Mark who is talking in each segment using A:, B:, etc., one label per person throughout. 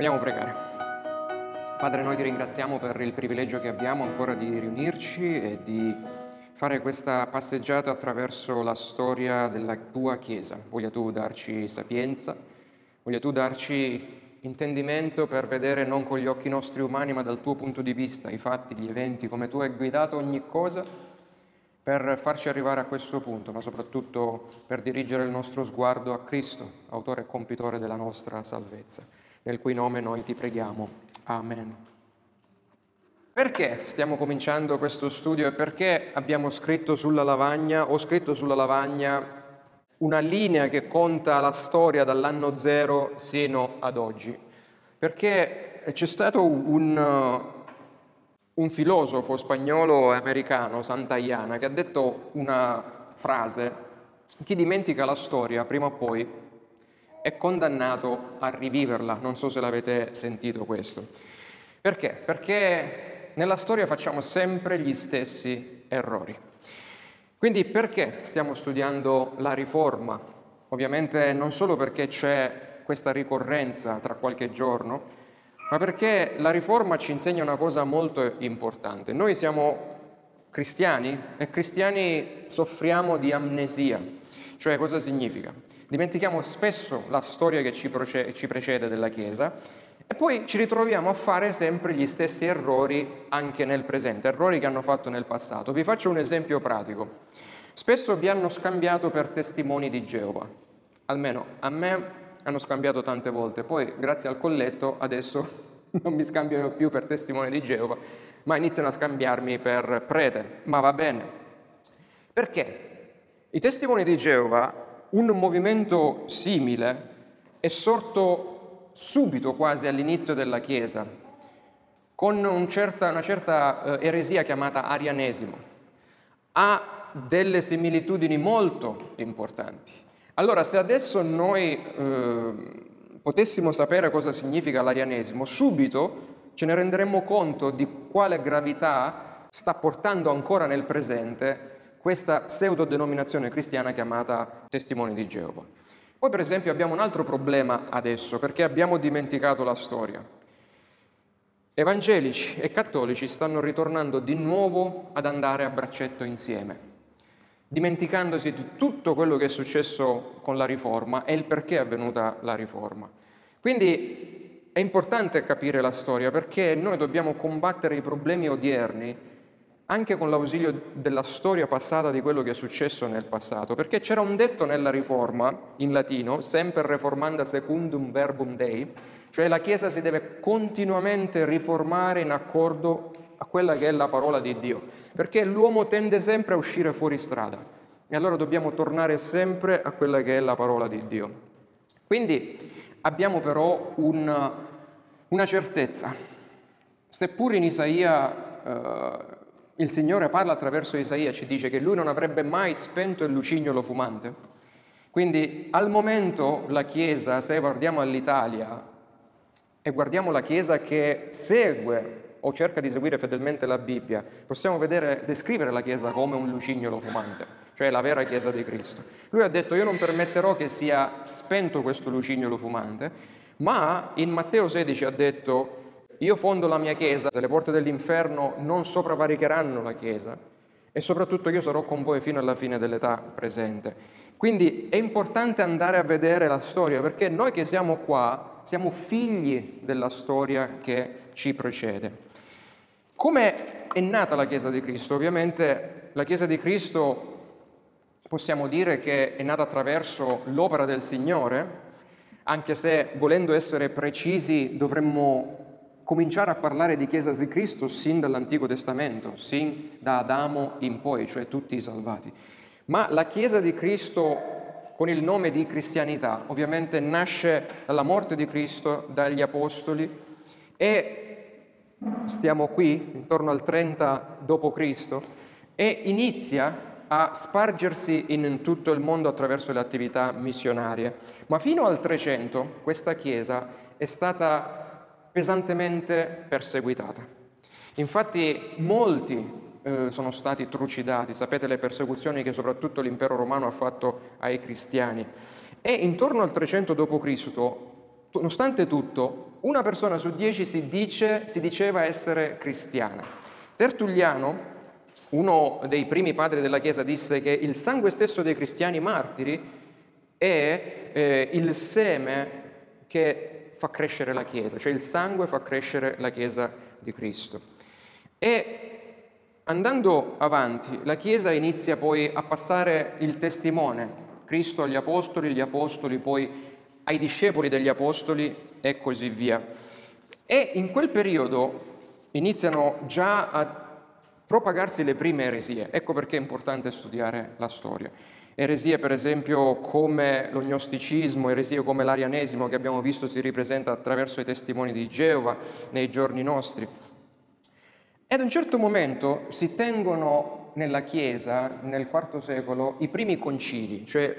A: Vogliamo pregare. Padre, noi ti ringraziamo per il privilegio che abbiamo ancora di riunirci e di fare questa passeggiata attraverso la storia della tua Chiesa. Voglia tu darci sapienza, voglia tu darci intendimento per vedere non con gli occhi nostri umani, ma dal tuo punto di vista i fatti, gli eventi, come tu hai guidato ogni cosa per farci arrivare a questo punto, ma soprattutto per dirigere il nostro sguardo a Cristo, autore e compitore della nostra salvezza nel cui nome noi ti preghiamo. Amen. Perché stiamo cominciando questo studio e perché abbiamo scritto sulla lavagna, ho scritto sulla lavagna una linea che conta la storia dall'anno zero sino ad oggi? Perché c'è stato un, un filosofo spagnolo e americano, Santayana, che ha detto una frase, chi dimentica la storia prima o poi è condannato a riviverla. Non so se l'avete sentito questo. Perché? Perché nella storia facciamo sempre gli stessi errori. Quindi perché stiamo studiando la riforma? Ovviamente non solo perché c'è questa ricorrenza tra qualche giorno, ma perché la riforma ci insegna una cosa molto importante. Noi siamo cristiani e cristiani soffriamo di amnesia. Cioè cosa significa? Dimentichiamo spesso la storia che ci, precede della Chiesa e poi ci ritroviamo a fare sempre gli stessi errori anche nel presente, errori che hanno fatto nel passato. Vi faccio un esempio pratico. Spesso vi hanno scambiato per testimoni di Geova, almeno a me hanno scambiato tante volte, poi grazie al colletto adesso non mi scambiano più per testimone di Geova, ma iniziano a scambiarmi per prete, ma va bene. Perché? I testimoni di Geova un movimento simile è sorto subito quasi all'inizio della Chiesa, con un certa, una certa eh, eresia chiamata arianesimo. Ha delle similitudini molto importanti. Allora, se adesso noi eh, potessimo sapere cosa significa l'arianesimo, subito ce ne renderemmo conto di quale gravità sta portando ancora nel presente questa pseudo-denominazione cristiana chiamata testimoni di Geova. Poi per esempio abbiamo un altro problema adesso, perché abbiamo dimenticato la storia. Evangelici e cattolici stanno ritornando di nuovo ad andare a braccetto insieme, dimenticandosi di tutto quello che è successo con la riforma e il perché è avvenuta la riforma. Quindi è importante capire la storia perché noi dobbiamo combattere i problemi odierni anche con l'ausilio della storia passata di quello che è successo nel passato, perché c'era un detto nella Riforma, in latino, semper reformanda secundum verbum Dei, cioè la Chiesa si deve continuamente riformare in accordo a quella che è la parola di Dio, perché l'uomo tende sempre a uscire fuori strada e allora dobbiamo tornare sempre a quella che è la parola di Dio. Quindi abbiamo però un, una certezza, seppur in Isaia... Eh, il Signore parla attraverso Isaia, ci dice che lui non avrebbe mai spento il lucignolo fumante. Quindi al momento la Chiesa, se guardiamo all'Italia e guardiamo la Chiesa che segue o cerca di seguire fedelmente la Bibbia, possiamo vedere, descrivere la Chiesa come un lucignolo fumante, cioè la vera Chiesa di Cristo. Lui ha detto io non permetterò che sia spento questo lucignolo fumante, ma in Matteo 16 ha detto io fondo la mia Chiesa, le porte dell'inferno non sopravaricheranno la Chiesa e soprattutto io sarò con voi fino alla fine dell'età presente. Quindi è importante andare a vedere la storia perché noi che siamo qua siamo figli della storia che ci precede. Come è nata la Chiesa di Cristo? Ovviamente la Chiesa di Cristo possiamo dire che è nata attraverso l'opera del Signore, anche se volendo essere precisi dovremmo cominciare a parlare di Chiesa di Cristo sin dall'Antico Testamento, sin da Adamo in poi, cioè tutti i salvati. Ma la Chiesa di Cristo con il nome di cristianità ovviamente nasce dalla morte di Cristo, dagli Apostoli e stiamo qui intorno al 30 d.C. e inizia a spargersi in tutto il mondo attraverso le attività missionarie. Ma fino al 300 questa Chiesa è stata pesantemente perseguitata. Infatti molti eh, sono stati trucidati, sapete le persecuzioni che soprattutto l'impero romano ha fatto ai cristiani. E intorno al 300 d.C. nonostante tutto, una persona su dieci si, dice, si diceva essere cristiana. Tertulliano, uno dei primi padri della Chiesa, disse che il sangue stesso dei cristiani martiri è eh, il seme che fa crescere la Chiesa, cioè il sangue fa crescere la Chiesa di Cristo. E andando avanti, la Chiesa inizia poi a passare il testimone, Cristo agli apostoli, gli apostoli poi ai discepoli degli apostoli e così via. E in quel periodo iniziano già a propagarsi le prime eresie. Ecco perché è importante studiare la storia. Eresie per esempio come lo gnosticismo, eresie come l'arianesimo che abbiamo visto si ripresenta attraverso i testimoni di Geova nei giorni nostri. E ad un certo momento si tengono nella Chiesa, nel IV secolo, i primi concili, cioè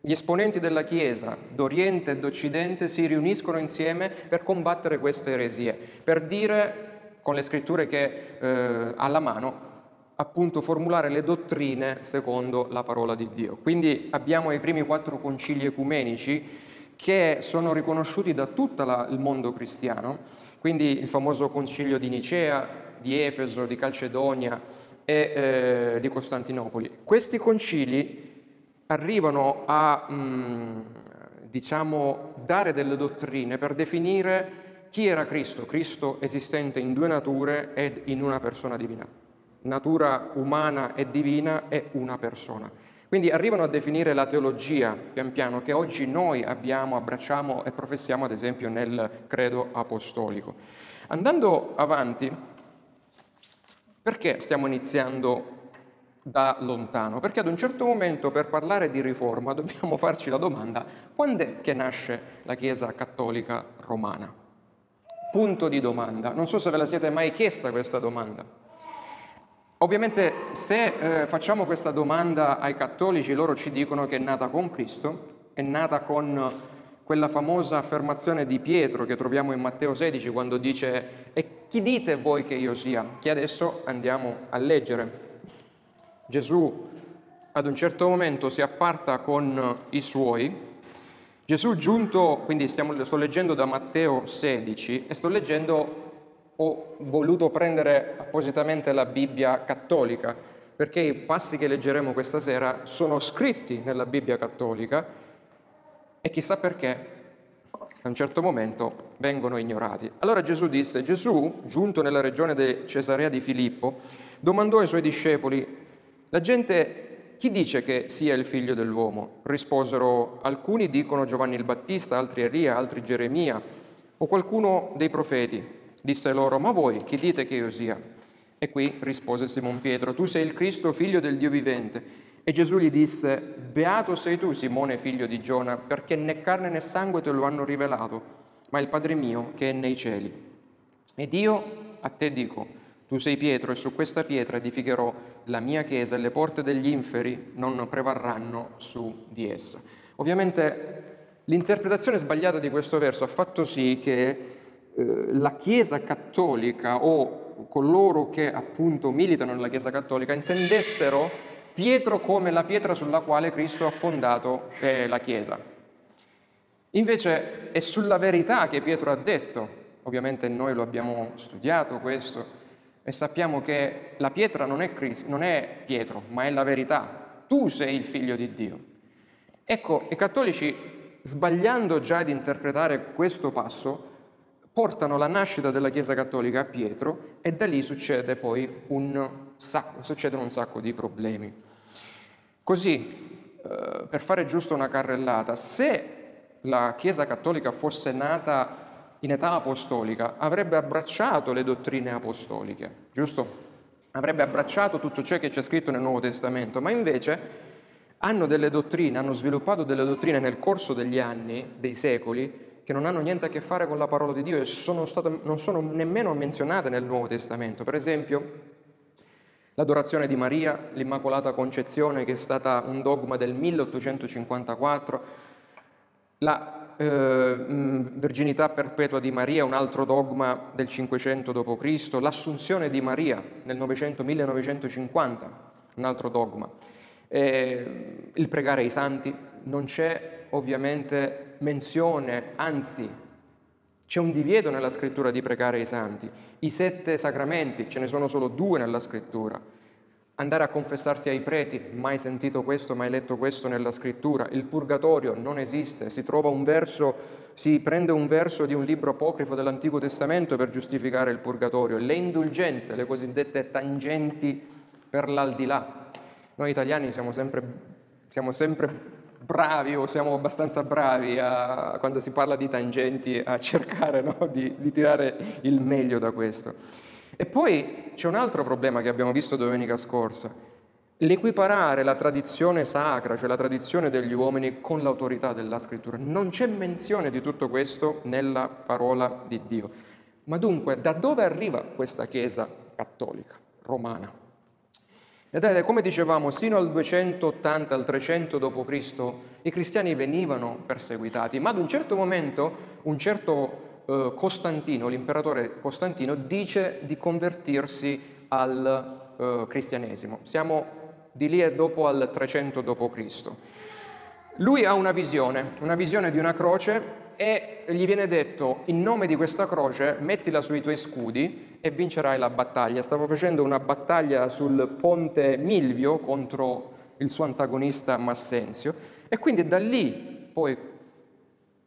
A: gli esponenti della Chiesa d'Oriente e d'Occidente si riuniscono insieme per combattere queste eresie, per dire, con le scritture che eh, alla mano, appunto formulare le dottrine secondo la parola di Dio. Quindi abbiamo i primi quattro concili ecumenici che sono riconosciuti da tutto il mondo cristiano, quindi il famoso concilio di Nicea, di Efeso, di Calcedonia e eh, di Costantinopoli. Questi concili arrivano a mh, mm, diciamo, dare delle dottrine per definire chi era Cristo, Cristo esistente in due nature ed in una persona divina. Natura umana e divina è una persona. Quindi arrivano a definire la teologia, pian piano, che oggi noi abbiamo, abbracciamo e professiamo, ad esempio, nel credo apostolico. Andando avanti, perché stiamo iniziando da lontano, perché ad un certo momento per parlare di riforma dobbiamo farci la domanda quando è che nasce la Chiesa cattolica romana? Punto di domanda. Non so se ve la siete mai chiesta questa domanda. Ovviamente se eh, facciamo questa domanda ai cattolici, loro ci dicono che è nata con Cristo, è nata con quella famosa affermazione di Pietro che troviamo in Matteo 16 quando dice e chi dite voi che io sia? Che adesso andiamo a leggere. Gesù ad un certo momento si apparta con i suoi. Gesù giunto, quindi stiamo, sto leggendo da Matteo 16 e sto leggendo, ho voluto prendere appositamente la Bibbia cattolica, perché i passi che leggeremo questa sera sono scritti nella Bibbia cattolica e chissà perché a un certo momento vengono ignorati. Allora Gesù disse, Gesù, giunto nella regione di Cesarea di Filippo, domandò ai suoi discepoli, la gente, chi dice che sia il figlio dell'uomo? Risposero, alcuni dicono Giovanni il Battista, altri Elia, altri Geremia o qualcuno dei profeti. Disse loro, ma voi chi dite che io sia? E qui rispose Simon Pietro, tu sei il Cristo, figlio del Dio vivente. E Gesù gli disse, beato sei tu, Simone, figlio di Giona, perché né carne né sangue te lo hanno rivelato, ma il Padre mio che è nei cieli. Ed io a te dico, tu sei Pietro e su questa pietra edificherò la mia chiesa e le porte degli inferi non prevarranno su di essa. Ovviamente l'interpretazione sbagliata di questo verso ha fatto sì che la Chiesa cattolica o coloro che appunto militano nella Chiesa cattolica intendessero Pietro come la pietra sulla quale Cristo ha fondato eh, la Chiesa. Invece è sulla verità che Pietro ha detto, ovviamente noi lo abbiamo studiato questo, e sappiamo che la pietra non è, Cristo, non è Pietro, ma è la verità. Tu sei il figlio di Dio. Ecco, i cattolici, sbagliando già ad interpretare questo passo, portano la nascita della Chiesa Cattolica a Pietro e da lì succede poi un sacco, succedono un sacco di problemi. Così, eh, per fare giusto una carrellata, se la Chiesa Cattolica fosse nata in età apostolica avrebbe abbracciato le dottrine apostoliche, giusto? Avrebbe abbracciato tutto ciò che c'è scritto nel Nuovo Testamento, ma invece hanno delle dottrine, hanno sviluppato delle dottrine nel corso degli anni, dei secoli, che non hanno niente a che fare con la parola di Dio e sono state, non sono nemmeno menzionate nel Nuovo Testamento. Per esempio, l'adorazione di Maria, l'Immacolata Concezione, che è stata un dogma del 1854, la eh, mm, verginità perpetua di Maria, un altro dogma del 500 d.C., l'assunzione di Maria nel 900-1950, un altro dogma, eh, il pregare ai santi, non c'è ovviamente menzione, anzi c'è un divieto nella scrittura di pregare ai santi. I sette sacramenti, ce ne sono solo due nella scrittura. Andare a confessarsi ai preti, mai sentito questo, mai letto questo nella scrittura. Il purgatorio non esiste, si trova un verso, si prende un verso di un libro apocrifo dell'Antico Testamento per giustificare il purgatorio. Le indulgenze, le cosiddette tangenti per l'aldilà. Noi italiani siamo sempre, siamo sempre bravi o siamo abbastanza bravi a, quando si parla di tangenti a cercare no, di, di tirare il meglio da questo. E poi c'è un altro problema che abbiamo visto domenica scorsa, l'equiparare la tradizione sacra, cioè la tradizione degli uomini, con l'autorità della scrittura. Non c'è menzione di tutto questo nella parola di Dio. Ma dunque, da dove arriva questa Chiesa cattolica, romana? Vedete, come dicevamo, sino al 280, al 300 d.C., i cristiani venivano perseguitati, ma ad un certo momento un certo eh, Costantino, l'imperatore Costantino, dice di convertirsi al eh, cristianesimo. Siamo di lì e dopo al 300 d.C. Lui ha una visione, una visione di una croce e gli viene detto in nome di questa croce mettila sui tuoi scudi e vincerai la battaglia. Stavo facendo una battaglia sul ponte Milvio contro il suo antagonista Massenzio e quindi da lì poi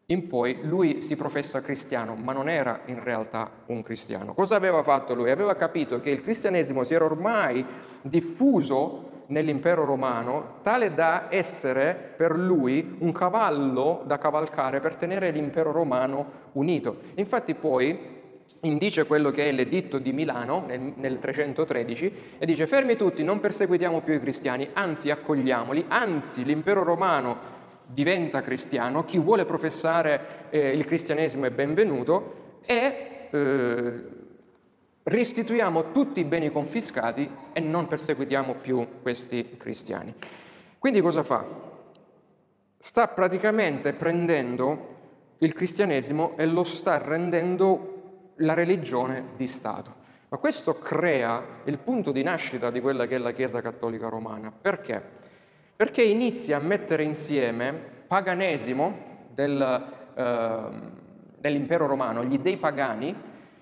A: in poi lui si professa cristiano, ma non era in realtà un cristiano. Cosa aveva fatto lui? Aveva capito che il cristianesimo si era ormai diffuso nell'impero romano, tale da essere per lui un cavallo da cavalcare per tenere l'impero romano unito. Infatti poi indice quello che è l'editto di Milano nel, nel 313 e dice fermi tutti, non perseguitiamo più i cristiani, anzi accogliamoli, anzi l'impero romano diventa cristiano, chi vuole professare eh, il cristianesimo è benvenuto e eh, restituiamo tutti i beni confiscati e non perseguitiamo più questi cristiani. Quindi cosa fa? Sta praticamente prendendo il cristianesimo e lo sta rendendo la religione di Stato. Ma questo crea il punto di nascita di quella che è la Chiesa Cattolica Romana. Perché? Perché inizia a mettere insieme paganesimo del, eh, dell'impero romano, gli dei pagani,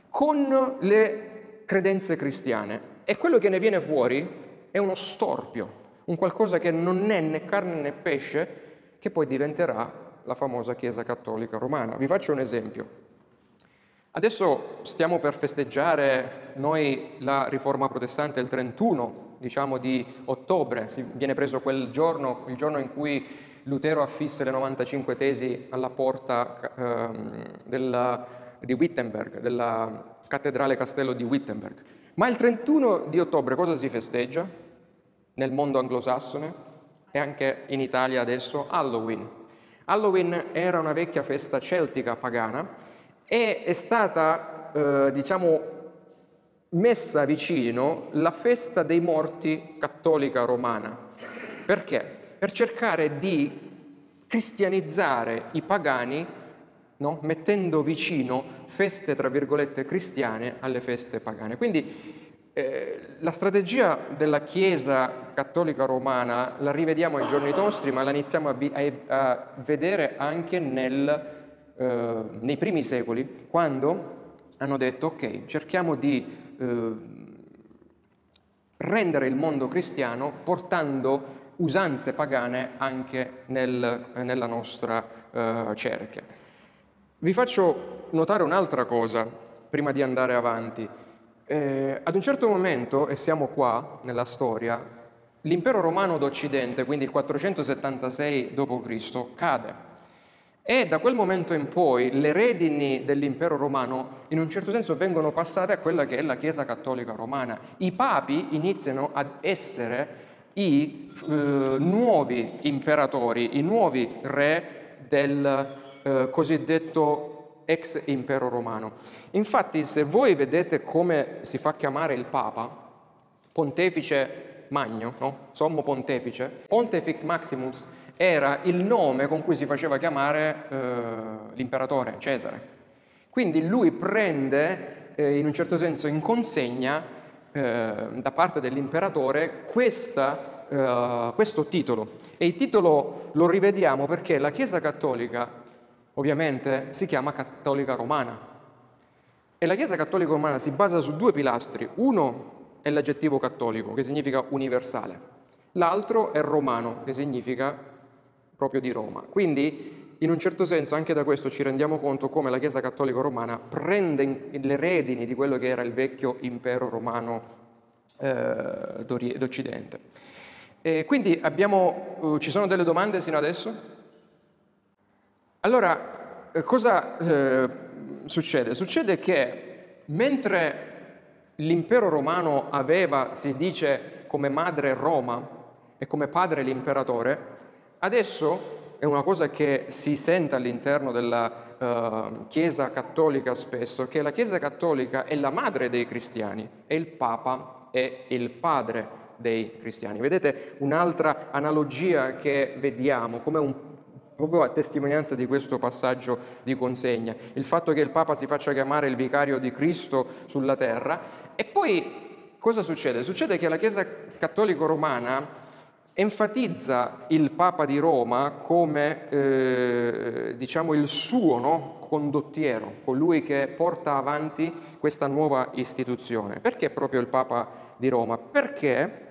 A: con le credenze cristiane e quello che ne viene fuori è uno storpio, un qualcosa che non è né carne né pesce, che poi diventerà la famosa Chiesa Cattolica Romana. Vi faccio un esempio. Adesso stiamo per festeggiare noi la riforma protestante il 31, diciamo di ottobre, si viene preso quel giorno, il giorno in cui Lutero affisse le 95 tesi alla porta ehm, della, di Wittenberg, della cattedrale castello di Wittenberg. Ma il 31 di ottobre cosa si festeggia nel mondo anglosassone e anche in Italia adesso? Halloween. Halloween era una vecchia festa celtica pagana e è stata, eh, diciamo, messa vicino la festa dei morti cattolica romana. Perché? Per cercare di cristianizzare i pagani no? mettendo vicino feste, tra virgolette, cristiane alle feste pagane. Quindi eh, la strategia della Chiesa cattolica romana la rivediamo ai giorni nostri, ma la iniziamo a, vi- a vedere anche nel, eh, nei primi secoli, quando hanno detto ok, cerchiamo di eh, rendere il mondo cristiano portando usanze pagane anche nel, nella nostra eh, cerchia. Vi faccio notare un'altra cosa prima di andare avanti. Eh, ad un certo momento, e siamo qua nella storia, l'impero romano d'Occidente, quindi il 476 d.C., cade. E da quel momento in poi le redini dell'impero romano in un certo senso vengono passate a quella che è la Chiesa cattolica romana. I papi iniziano ad essere i eh, nuovi imperatori, i nuovi re del eh, cosiddetto ex impero romano. Infatti se voi vedete come si fa chiamare il Papa, pontefice magno, no? sommo pontefice, pontifex maximus era il nome con cui si faceva chiamare eh, l'imperatore Cesare. Quindi lui prende eh, in un certo senso in consegna eh, da parte dell'imperatore questa, eh, questo titolo. E il titolo lo rivediamo perché la Chiesa Cattolica ovviamente si chiama cattolica romana. E la Chiesa cattolica romana si basa su due pilastri. Uno è l'aggettivo cattolico, che significa universale. L'altro è romano, che significa proprio di Roma. Quindi, in un certo senso, anche da questo ci rendiamo conto come la Chiesa cattolica romana prende le redini di quello che era il vecchio impero romano eh, d'Occidente. E quindi abbiamo, uh, ci sono delle domande sino adesso? Allora, eh, cosa eh, succede? Succede che mentre l'impero romano aveva, si dice, come madre Roma e come padre l'imperatore, adesso è una cosa che si sente all'interno della uh, Chiesa cattolica spesso, che la Chiesa cattolica è la madre dei cristiani e il Papa è il padre dei cristiani. Vedete un'altra analogia che vediamo come un proprio a testimonianza di questo passaggio di consegna, il fatto che il Papa si faccia chiamare il vicario di Cristo sulla terra e poi cosa succede? Succede che la Chiesa cattolica romana enfatizza il Papa di Roma come eh, diciamo il suo no? condottiero, colui che porta avanti questa nuova istituzione. Perché proprio il Papa di Roma? Perché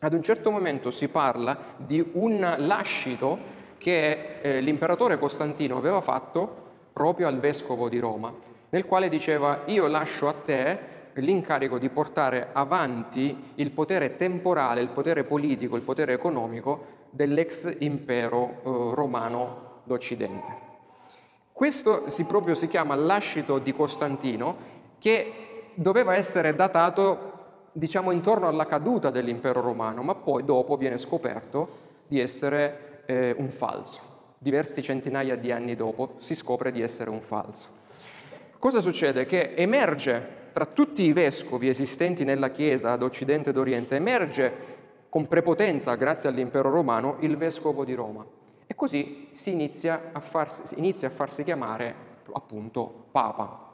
A: ad un certo momento si parla di un lascito che eh, l'imperatore Costantino aveva fatto proprio al vescovo di Roma, nel quale diceva io lascio a te l'incarico di portare avanti il potere temporale, il potere politico, il potere economico dell'ex impero eh, romano d'Occidente. Questo si, proprio si chiama lascito di Costantino che doveva essere datato diciamo intorno alla caduta dell'impero romano, ma poi dopo viene scoperto di essere eh, un falso. Diversi centinaia di anni dopo si scopre di essere un falso. Cosa succede? Che emerge tra tutti i vescovi esistenti nella Chiesa d'Occidente ed Oriente, emerge con prepotenza, grazie all'impero romano, il vescovo di Roma. E così si inizia a farsi, inizia a farsi chiamare appunto Papa,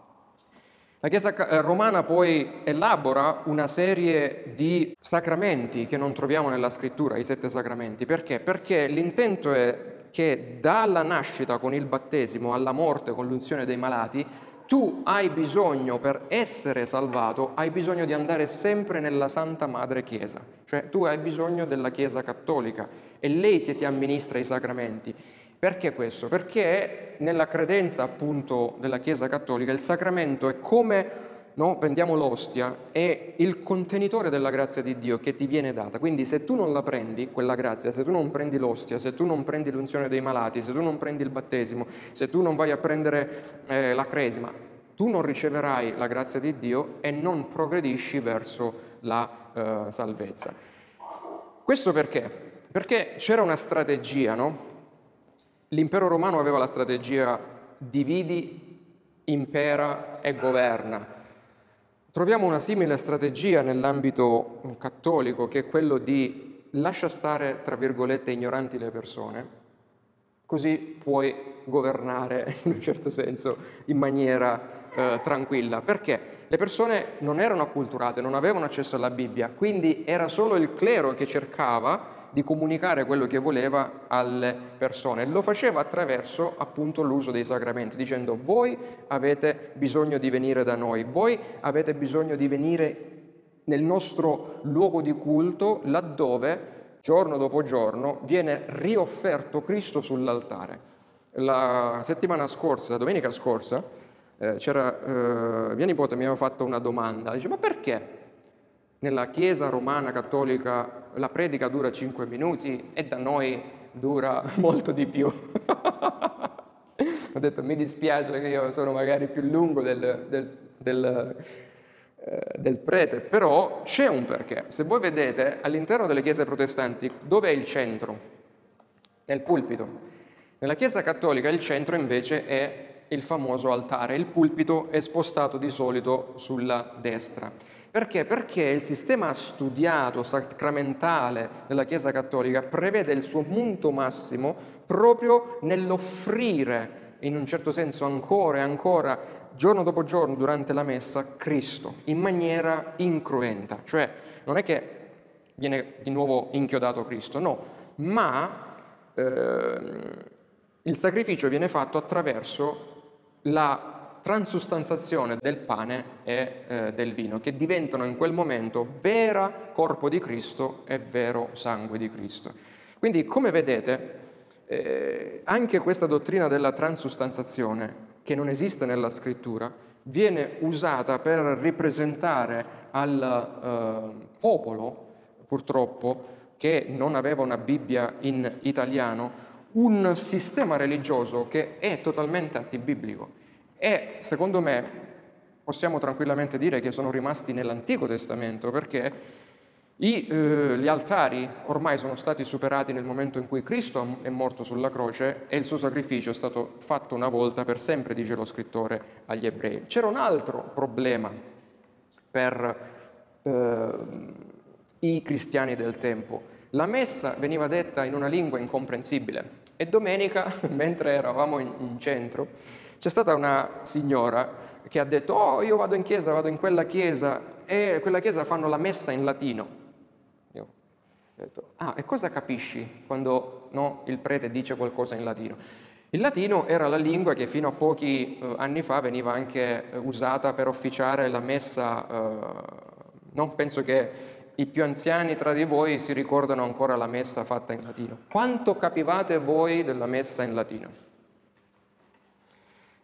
A: la Chiesa eh, romana poi elabora una serie di sacramenti che non troviamo nella scrittura, i sette sacramenti. Perché? Perché l'intento è che dalla nascita con il battesimo alla morte con l'unzione dei malati, tu hai bisogno, per essere salvato, hai bisogno di andare sempre nella Santa Madre Chiesa, cioè tu hai bisogno della Chiesa cattolica, è lei che ti amministra i sacramenti. Perché questo? Perché nella credenza appunto della Chiesa Cattolica il sacramento è come, no, prendiamo l'ostia, è il contenitore della grazia di Dio che ti viene data. Quindi se tu non la prendi, quella grazia, se tu non prendi l'ostia, se tu non prendi l'unzione dei malati, se tu non prendi il battesimo, se tu non vai a prendere eh, la cresima, tu non riceverai la grazia di Dio e non progredisci verso la eh, salvezza. Questo perché? Perché c'era una strategia, no? L'impero romano aveva la strategia dividi, impera e governa. Troviamo una simile strategia nell'ambito cattolico che è quello di lascia stare, tra virgolette, ignoranti le persone, così puoi governare in un certo senso in maniera eh, tranquilla. Perché? Le persone non erano acculturate, non avevano accesso alla Bibbia, quindi era solo il clero che cercava di comunicare quello che voleva alle persone. Lo faceva attraverso appunto l'uso dei sacramenti, dicendo voi avete bisogno di venire da noi, voi avete bisogno di venire nel nostro luogo di culto laddove giorno dopo giorno viene riofferto Cristo sull'altare. La settimana scorsa, la domenica scorsa, eh, c'era, eh, mia nipote mi aveva fatto una domanda, dice ma perché nella Chiesa romana cattolica la predica dura 5 minuti e da noi dura molto di più. Ho detto mi dispiace che io sono magari più lungo del, del, del, eh, del prete, però c'è un perché. Se voi vedete all'interno delle chiese protestanti dove è il centro? Nel pulpito. Nella Chiesa cattolica il centro invece è il famoso altare, il pulpito è spostato di solito sulla destra. Perché? Perché il sistema studiato, sacramentale della Chiesa Cattolica prevede il suo punto massimo proprio nell'offrire, in un certo senso ancora e ancora, giorno dopo giorno durante la messa, Cristo, in maniera incruenta. Cioè, non è che viene di nuovo inchiodato Cristo, no, ma eh, il sacrificio viene fatto attraverso la transustanzazione del pane e eh, del vino, che diventano in quel momento vera corpo di Cristo e vero sangue di Cristo. Quindi, come vedete, eh, anche questa dottrina della transustanzazione, che non esiste nella scrittura, viene usata per ripresentare al eh, popolo, purtroppo, che non aveva una Bibbia in italiano, un sistema religioso che è totalmente antibiblico. E secondo me possiamo tranquillamente dire che sono rimasti nell'Antico Testamento perché i, eh, gli altari ormai sono stati superati nel momento in cui Cristo è morto sulla croce e il suo sacrificio è stato fatto una volta per sempre, dice lo scrittore agli ebrei. C'era un altro problema per eh, i cristiani del tempo. La messa veniva detta in una lingua incomprensibile e domenica, mentre eravamo in, in centro, c'è stata una signora che ha detto, oh io vado in chiesa, vado in quella chiesa e quella chiesa fanno la messa in latino. Ho detto, ah, e cosa capisci quando no, il prete dice qualcosa in latino? Il latino era la lingua che fino a pochi eh, anni fa veniva anche eh, usata per officiare la messa, eh, non penso che i più anziani tra di voi si ricordano ancora la messa fatta in latino. Quanto capivate voi della messa in latino?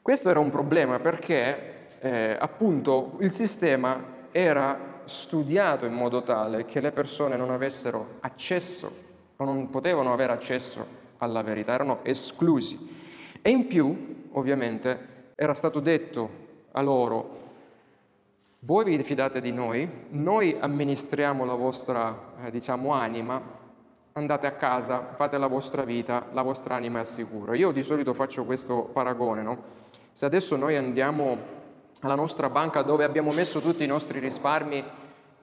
A: Questo era un problema perché eh, appunto il sistema era studiato in modo tale che le persone non avessero accesso o non potevano avere accesso alla verità, erano esclusi. E in più, ovviamente, era stato detto a loro, voi vi fidate di noi, noi amministriamo la vostra, eh, diciamo, anima, andate a casa, fate la vostra vita, la vostra anima è al sicuro. Io di solito faccio questo paragone, no? Se adesso noi andiamo alla nostra banca dove abbiamo messo tutti i nostri risparmi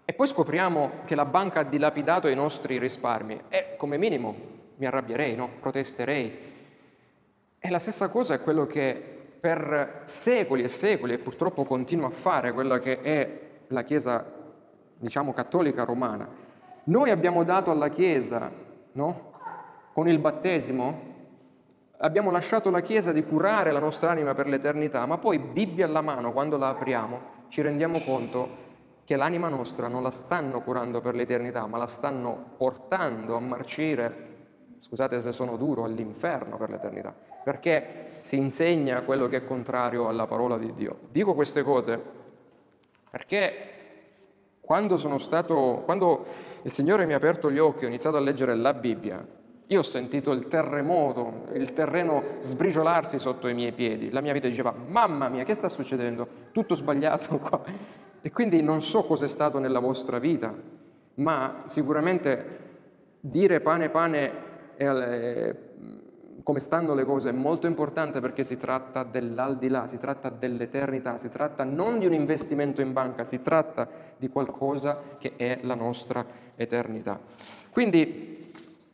A: e poi scopriamo che la banca ha dilapidato i nostri risparmi, e come minimo mi arrabbierei, no? protesterei. E la stessa cosa è quello che per secoli e secoli, e purtroppo continua a fare quella che è la Chiesa, diciamo, cattolica romana. Noi abbiamo dato alla Chiesa, no? con il battesimo, abbiamo lasciato la Chiesa di curare la nostra anima per l'eternità, ma poi Bibbia alla mano, quando la apriamo, ci rendiamo conto che l'anima nostra non la stanno curando per l'eternità, ma la stanno portando a marcire, scusate se sono duro, all'inferno per l'eternità, perché si insegna quello che è contrario alla parola di Dio. Dico queste cose perché quando sono stato, quando il Signore mi ha aperto gli occhi, ho iniziato a leggere la Bibbia, io ho sentito il terremoto, il terreno sbriciolarsi sotto i miei piedi. La mia vita diceva, mamma mia, che sta succedendo? Tutto sbagliato qua. E quindi non so cos'è stato nella vostra vita, ma sicuramente dire pane pane e, come stanno le cose è molto importante perché si tratta dell'aldilà, si tratta dell'eternità, si tratta non di un investimento in banca, si tratta di qualcosa che è la nostra eternità. Quindi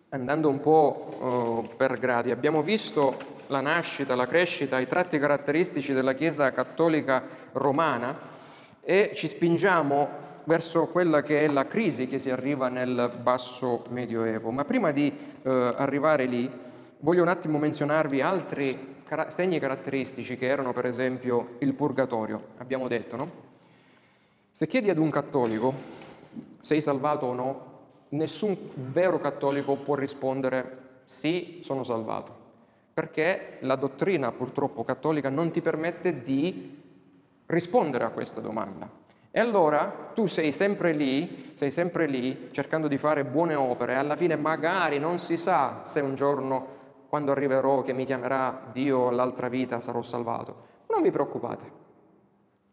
A: andando un po' uh, per gradi, abbiamo visto la nascita, la crescita, i tratti caratteristici della Chiesa cattolica romana e ci spingiamo verso quella che è la crisi che si arriva nel basso medioevo. Ma prima di uh, arrivare lì, voglio un attimo menzionarvi altri segni caratteristici che erano per esempio il purgatorio, abbiamo detto, no? Se chiedi ad un cattolico sei salvato o no, nessun vero cattolico può rispondere sì, sono salvato, perché la dottrina purtroppo cattolica non ti permette di rispondere a questa domanda. E allora tu sei sempre lì, sei sempre lì cercando di fare buone opere alla fine magari non si sa se un giorno quando arriverò che mi chiamerà Dio all'altra vita sarò salvato. Non vi preoccupate,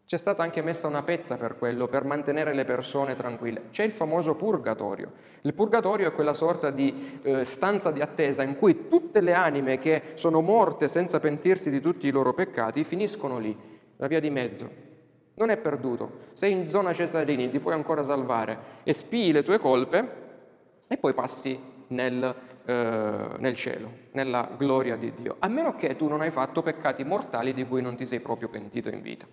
A: c'è stata anche messa una pezza per quello, per mantenere le persone tranquille. C'è il famoso purgatorio. Il purgatorio è quella sorta di eh, stanza di attesa in cui tutte le anime che sono morte senza pentirsi di tutti i loro peccati finiscono lì, la via di mezzo. Non è perduto. Sei in zona Cesarini, ti puoi ancora salvare, espii le tue colpe e poi passi nel, eh, nel cielo, nella gloria di Dio. A meno che tu non hai fatto peccati mortali di cui non ti sei proprio pentito in vita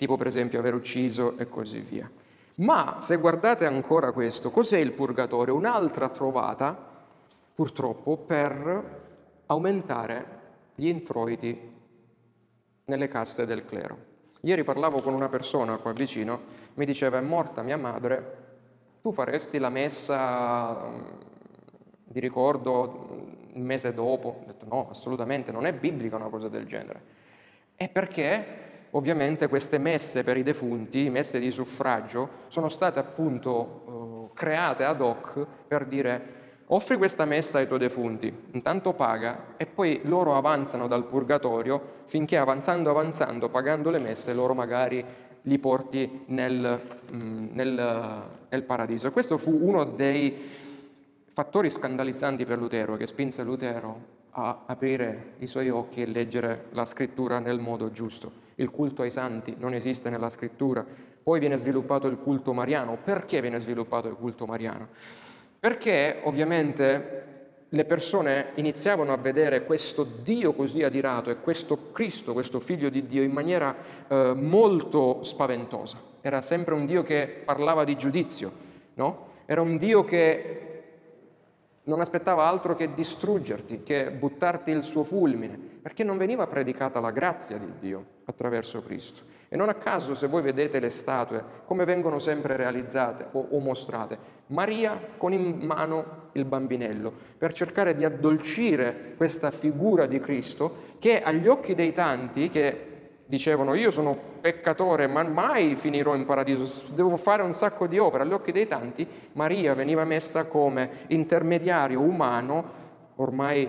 A: tipo per esempio aver ucciso e così via. Ma se guardate ancora questo, cos'è il purgatorio? Un'altra trovata, purtroppo, per aumentare gli introiti nelle casse del clero. Ieri parlavo con una persona qua vicino, mi diceva è morta mia madre, tu faresti la messa mm, di ricordo il mese dopo? Ho detto no, assolutamente, non è biblica una cosa del genere. E perché ovviamente queste messe per i defunti, messe di suffragio, sono state appunto eh, create ad hoc per dire offri questa messa ai tuoi defunti, intanto paga e poi loro avanzano dal purgatorio finché avanzando, avanzando, pagando le messe, loro magari li porti nel, mm, nel, nel paradiso. Questo fu uno dei fattori scandalizzanti per Lutero che spinse Lutero a aprire i suoi occhi e leggere la scrittura nel modo giusto. Il culto ai santi non esiste nella scrittura, poi viene sviluppato il culto mariano. Perché viene sviluppato il culto mariano? Perché ovviamente le persone iniziavano a vedere questo Dio così adirato e questo Cristo, questo figlio di Dio, in maniera eh, molto spaventosa. Era sempre un Dio che parlava di giudizio, no? Era un Dio che non aspettava altro che distruggerti, che buttarti il suo fulmine, perché non veniva predicata la grazia di Dio attraverso Cristo. E non a caso, se voi vedete le statue, come vengono sempre realizzate o, o mostrate, Maria con in mano il bambinello, per cercare di addolcire questa figura di Cristo che agli occhi dei tanti che dicevano io sono peccatore ma mai finirò in paradiso, devo fare un sacco di opere, agli occhi dei tanti Maria veniva messa come intermediario umano ormai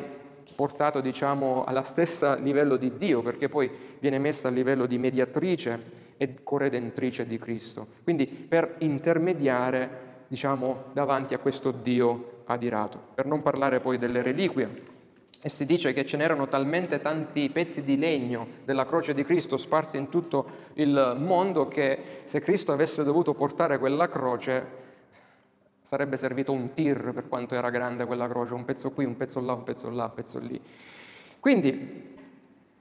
A: portato diciamo alla stessa livello di Dio, perché poi viene messa a livello di mediatrice e corredentrice di Cristo. Quindi per intermediare diciamo davanti a questo Dio adirato. Per non parlare poi delle reliquie. E si dice che ce n'erano talmente tanti pezzi di legno della croce di Cristo sparsi in tutto il mondo che se Cristo avesse dovuto portare quella croce Sarebbe servito un tir per quanto era grande quella croce, un pezzo qui, un pezzo là, un pezzo là, un pezzo lì. Quindi,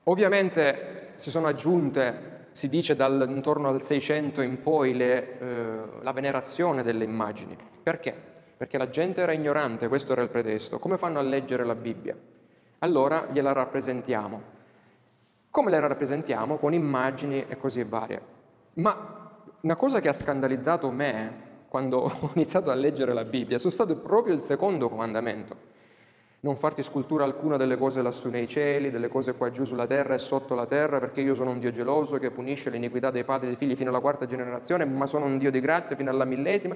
A: ovviamente si sono aggiunte, si dice dal, intorno al 600 in poi, le, eh, la venerazione delle immagini. Perché? Perché la gente era ignorante, questo era il pretesto. Come fanno a leggere la Bibbia? Allora gliela rappresentiamo. Come la rappresentiamo? Con immagini e così varie. Ma una cosa che ha scandalizzato me quando ho iniziato a leggere la Bibbia, sono stato proprio il secondo comandamento. Non farti scultura alcuna delle cose lassù nei cieli, delle cose qua giù sulla terra e sotto la terra, perché io sono un Dio geloso che punisce l'iniquità dei padri e dei figli fino alla quarta generazione, ma sono un Dio di grazia fino alla millesima.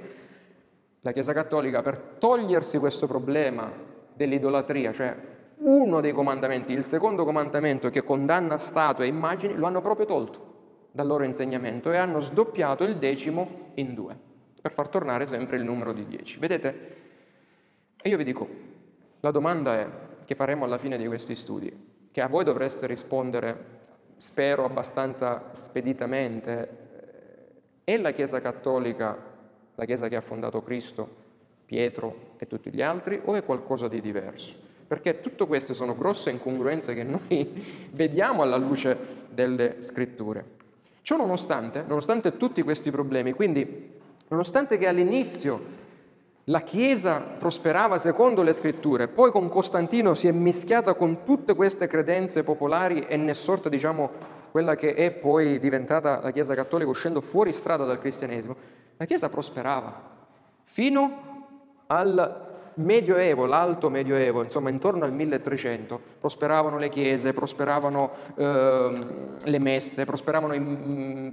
A: La Chiesa Cattolica, per togliersi questo problema dell'idolatria, cioè uno dei comandamenti, il secondo comandamento che condanna statue e immagini, lo hanno proprio tolto dal loro insegnamento e hanno sdoppiato il decimo in due per far tornare sempre il numero di 10. Vedete? E io vi dico, la domanda è, che faremo alla fine di questi studi, che a voi dovreste rispondere, spero abbastanza speditamente, eh, è la Chiesa Cattolica la Chiesa che ha fondato Cristo, Pietro e tutti gli altri, o è qualcosa di diverso? Perché tutte queste sono grosse incongruenze che noi vediamo alla luce delle scritture. Ciò nonostante, nonostante tutti questi problemi, quindi Nonostante che all'inizio la Chiesa prosperava secondo le scritture, poi con Costantino si è mischiata con tutte queste credenze popolari e ne è sorta, diciamo, quella che è poi diventata la Chiesa cattolica uscendo fuori strada dal cristianesimo, la Chiesa prosperava fino al Medioevo, l'alto Medioevo, insomma intorno al 1300, prosperavano le chiese, prosperavano eh, le messe, prosperavano i mm,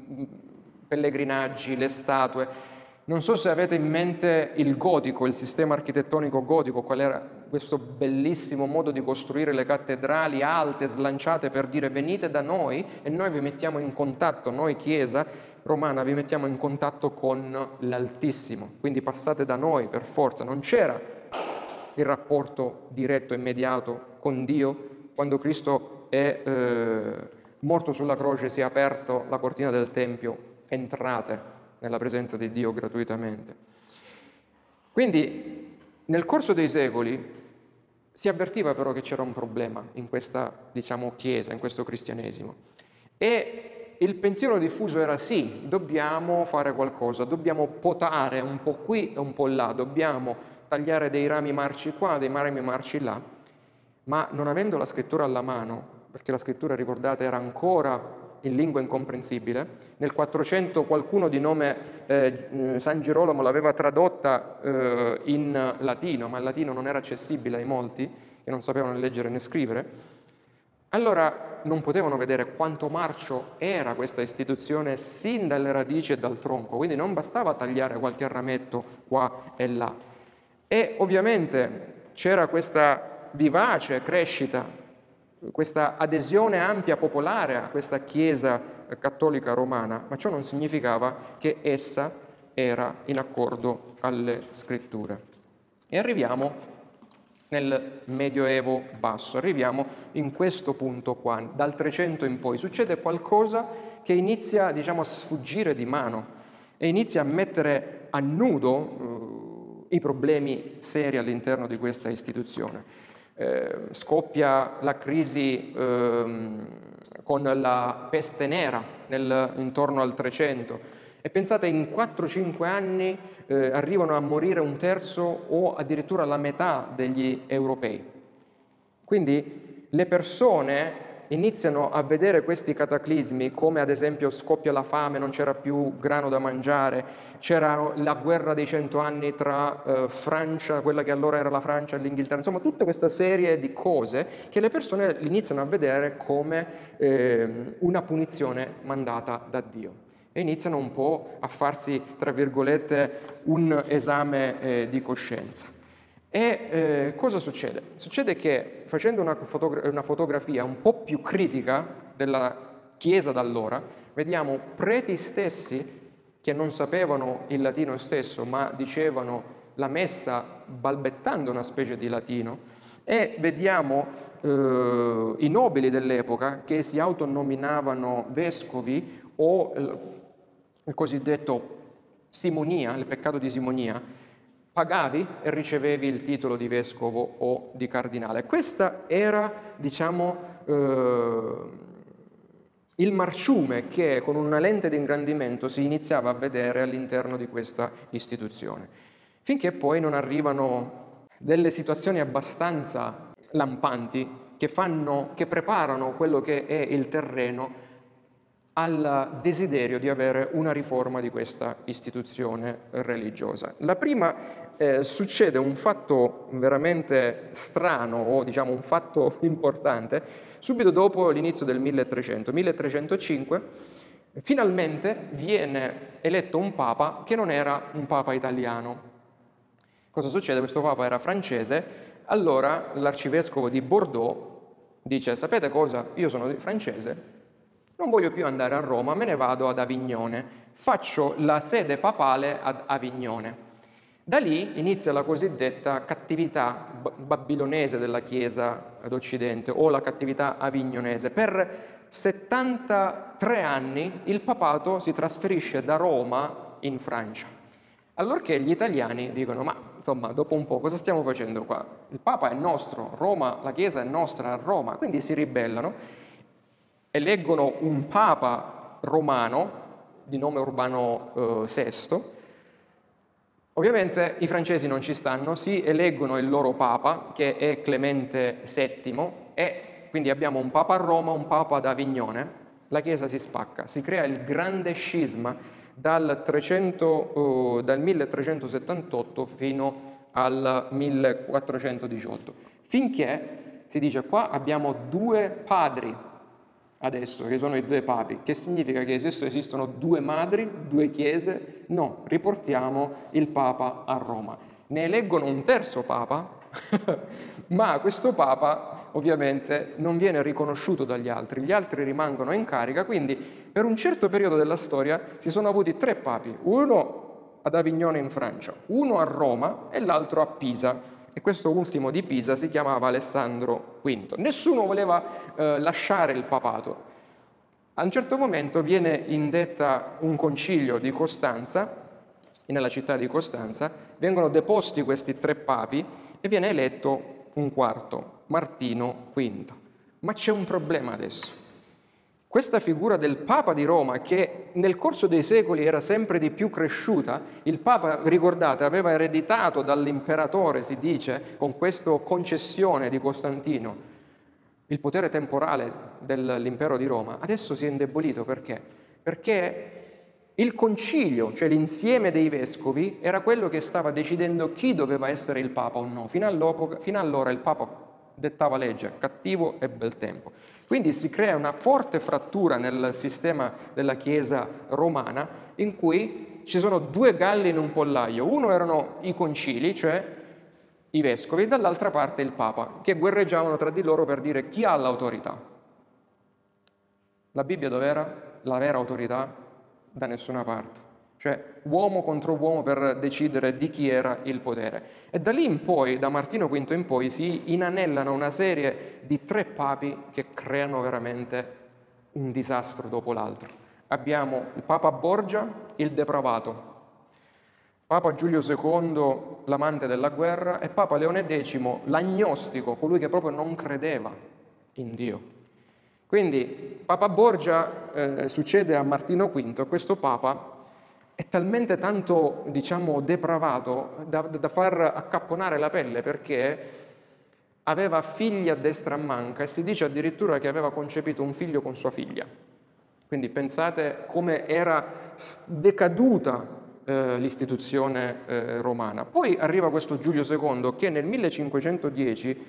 A: pellegrinaggi, le statue, non so se avete in mente il gotico, il sistema architettonico gotico, qual era questo bellissimo modo di costruire le cattedrali alte, slanciate per dire venite da noi e noi vi mettiamo in contatto, noi Chiesa romana vi mettiamo in contatto con l'Altissimo, quindi passate da noi per forza, non c'era il rapporto diretto, immediato con Dio, quando Cristo è eh, morto sulla croce si è aperto la cortina del Tempio, entrate nella presenza di Dio gratuitamente. Quindi nel corso dei secoli si avvertiva però che c'era un problema in questa, diciamo, chiesa, in questo cristianesimo. E il pensiero diffuso era sì, dobbiamo fare qualcosa, dobbiamo potare un po' qui e un po' là, dobbiamo tagliare dei rami marci qua, dei rami marci là, ma non avendo la scrittura alla mano, perché la scrittura, ricordate, era ancora in lingua incomprensibile. Nel 400 qualcuno di nome eh, San Girolamo l'aveva tradotta eh, in latino, ma il latino non era accessibile ai molti che non sapevano né leggere né scrivere. Allora non potevano vedere quanto marcio era questa istituzione sin dalle radici e dal tronco, quindi non bastava tagliare qualche rametto qua e là. E ovviamente c'era questa vivace crescita questa adesione ampia popolare a questa Chiesa cattolica romana, ma ciò non significava che essa era in accordo alle scritture. E arriviamo nel Medioevo basso, arriviamo in questo punto qua, dal 300 in poi, succede qualcosa che inizia diciamo, a sfuggire di mano e inizia a mettere a nudo uh, i problemi seri all'interno di questa istituzione eh, scoppia la crisi eh, con la peste nera nel, intorno al 300 e pensate in 4-5 anni eh, arrivano a morire un terzo o addirittura la metà degli europei. Quindi le persone iniziano a vedere questi cataclismi come ad esempio scoppia la fame, non c'era più grano da mangiare, c'era la guerra dei cento anni tra eh, Francia, quella che allora era la Francia e l'Inghilterra, insomma tutta questa serie di cose che le persone iniziano a vedere come eh, una punizione mandata da Dio e iniziano un po' a farsi, tra virgolette, un esame eh, di coscienza. E eh, cosa succede? Succede che facendo una, fotogra- una, fotografia un po' più critica della Chiesa d'allora, vediamo preti stessi che non sapevano il latino stesso, ma dicevano la messa balbettando una specie di latino, e vediamo eh, i nobili dell'epoca che si autonominavano vescovi o eh, il cosiddetto simonia, il peccato di simonia, pagavi e ricevevi il titolo di vescovo o di cardinale. Questo era, diciamo, eh, il marciume che con una lente di ingrandimento si iniziava a vedere all'interno di questa istituzione, finché poi non arrivano delle situazioni abbastanza lampanti che, fanno, che preparano quello che è il terreno al desiderio di avere una riforma di questa istituzione religiosa. La prima eh, succede un fatto veramente strano o diciamo un fatto importante subito dopo l'inizio del 1300, 1305, finalmente viene eletto un papa che non era un papa italiano. Cosa succede? Questo papa era francese, allora l'arcivescovo di Bordeaux dice, sapete cosa? Io sono francese, non voglio più andare a Roma, me ne vado ad Avignone, faccio la sede papale ad Avignone. Da lì inizia la cosiddetta cattività babilonese della Chiesa d'Occidente o la cattività avignonese. Per 73 anni il papato si trasferisce da Roma in Francia. Allorché gli italiani dicono, ma insomma, dopo un po' cosa stiamo facendo qua? Il Papa è nostro, Roma, la Chiesa è nostra a Roma, quindi si ribellano eleggono un papa romano di nome Urbano eh, VI. Ovviamente i francesi non ci stanno, si eleggono il loro papa, che è Clemente VII, e quindi abbiamo un papa a Roma, un papa ad Avignone, la Chiesa si spacca, si crea il grande scisma dal, 300, uh, dal 1378 fino al 1418, finché si dice qua abbiamo due padri adesso, che sono i due papi, che significa che esistono due madri, due chiese? No, riportiamo il papa a Roma. Ne eleggono un terzo papa, ma questo papa ovviamente non viene riconosciuto dagli altri, gli altri rimangono in carica, quindi per un certo periodo della storia si sono avuti tre papi, uno ad Avignone in Francia, uno a Roma e l'altro a Pisa e questo ultimo di Pisa si chiamava Alessandro V. Nessuno voleva eh, lasciare il papato. A un certo momento viene indetta un concilio di Costanza, nella città di Costanza, vengono deposti questi tre papi e viene eletto un quarto, Martino V. Ma c'è un problema adesso. Questa figura del Papa di Roma, che nel corso dei secoli era sempre di più cresciuta, il Papa, ricordate, aveva ereditato dall'imperatore, si dice, con questa concessione di Costantino, il potere temporale dell'impero di Roma, adesso si è indebolito perché? Perché il concilio, cioè l'insieme dei vescovi, era quello che stava decidendo chi doveva essere il Papa o no. Fino, fino allora il Papa dettava legge, cattivo e bel tempo. Quindi si crea una forte frattura nel sistema della Chiesa romana in cui ci sono due galli in un pollaio. Uno erano i concili, cioè i vescovi, dall'altra parte il Papa, che guerreggiavano tra di loro per dire chi ha l'autorità. La Bibbia dov'era? La vera autorità? Da nessuna parte. Cioè uomo contro uomo per decidere di chi era il potere. E da lì in poi, da Martino V in poi, si inanellano una serie di tre papi che creano veramente un disastro dopo l'altro. Abbiamo il Papa Borgia, il depravato, Papa Giulio II, l'amante della guerra, e Papa Leone X, l'agnostico, colui che proprio non credeva in Dio. Quindi Papa Borgia eh, succede a Martino V, questo Papa è talmente tanto, diciamo, depravato da, da far accapponare la pelle perché aveva figli a destra a manca e si dice addirittura che aveva concepito un figlio con sua figlia. Quindi pensate come era decaduta eh, l'istituzione eh, romana. Poi arriva questo Giulio II che nel 1510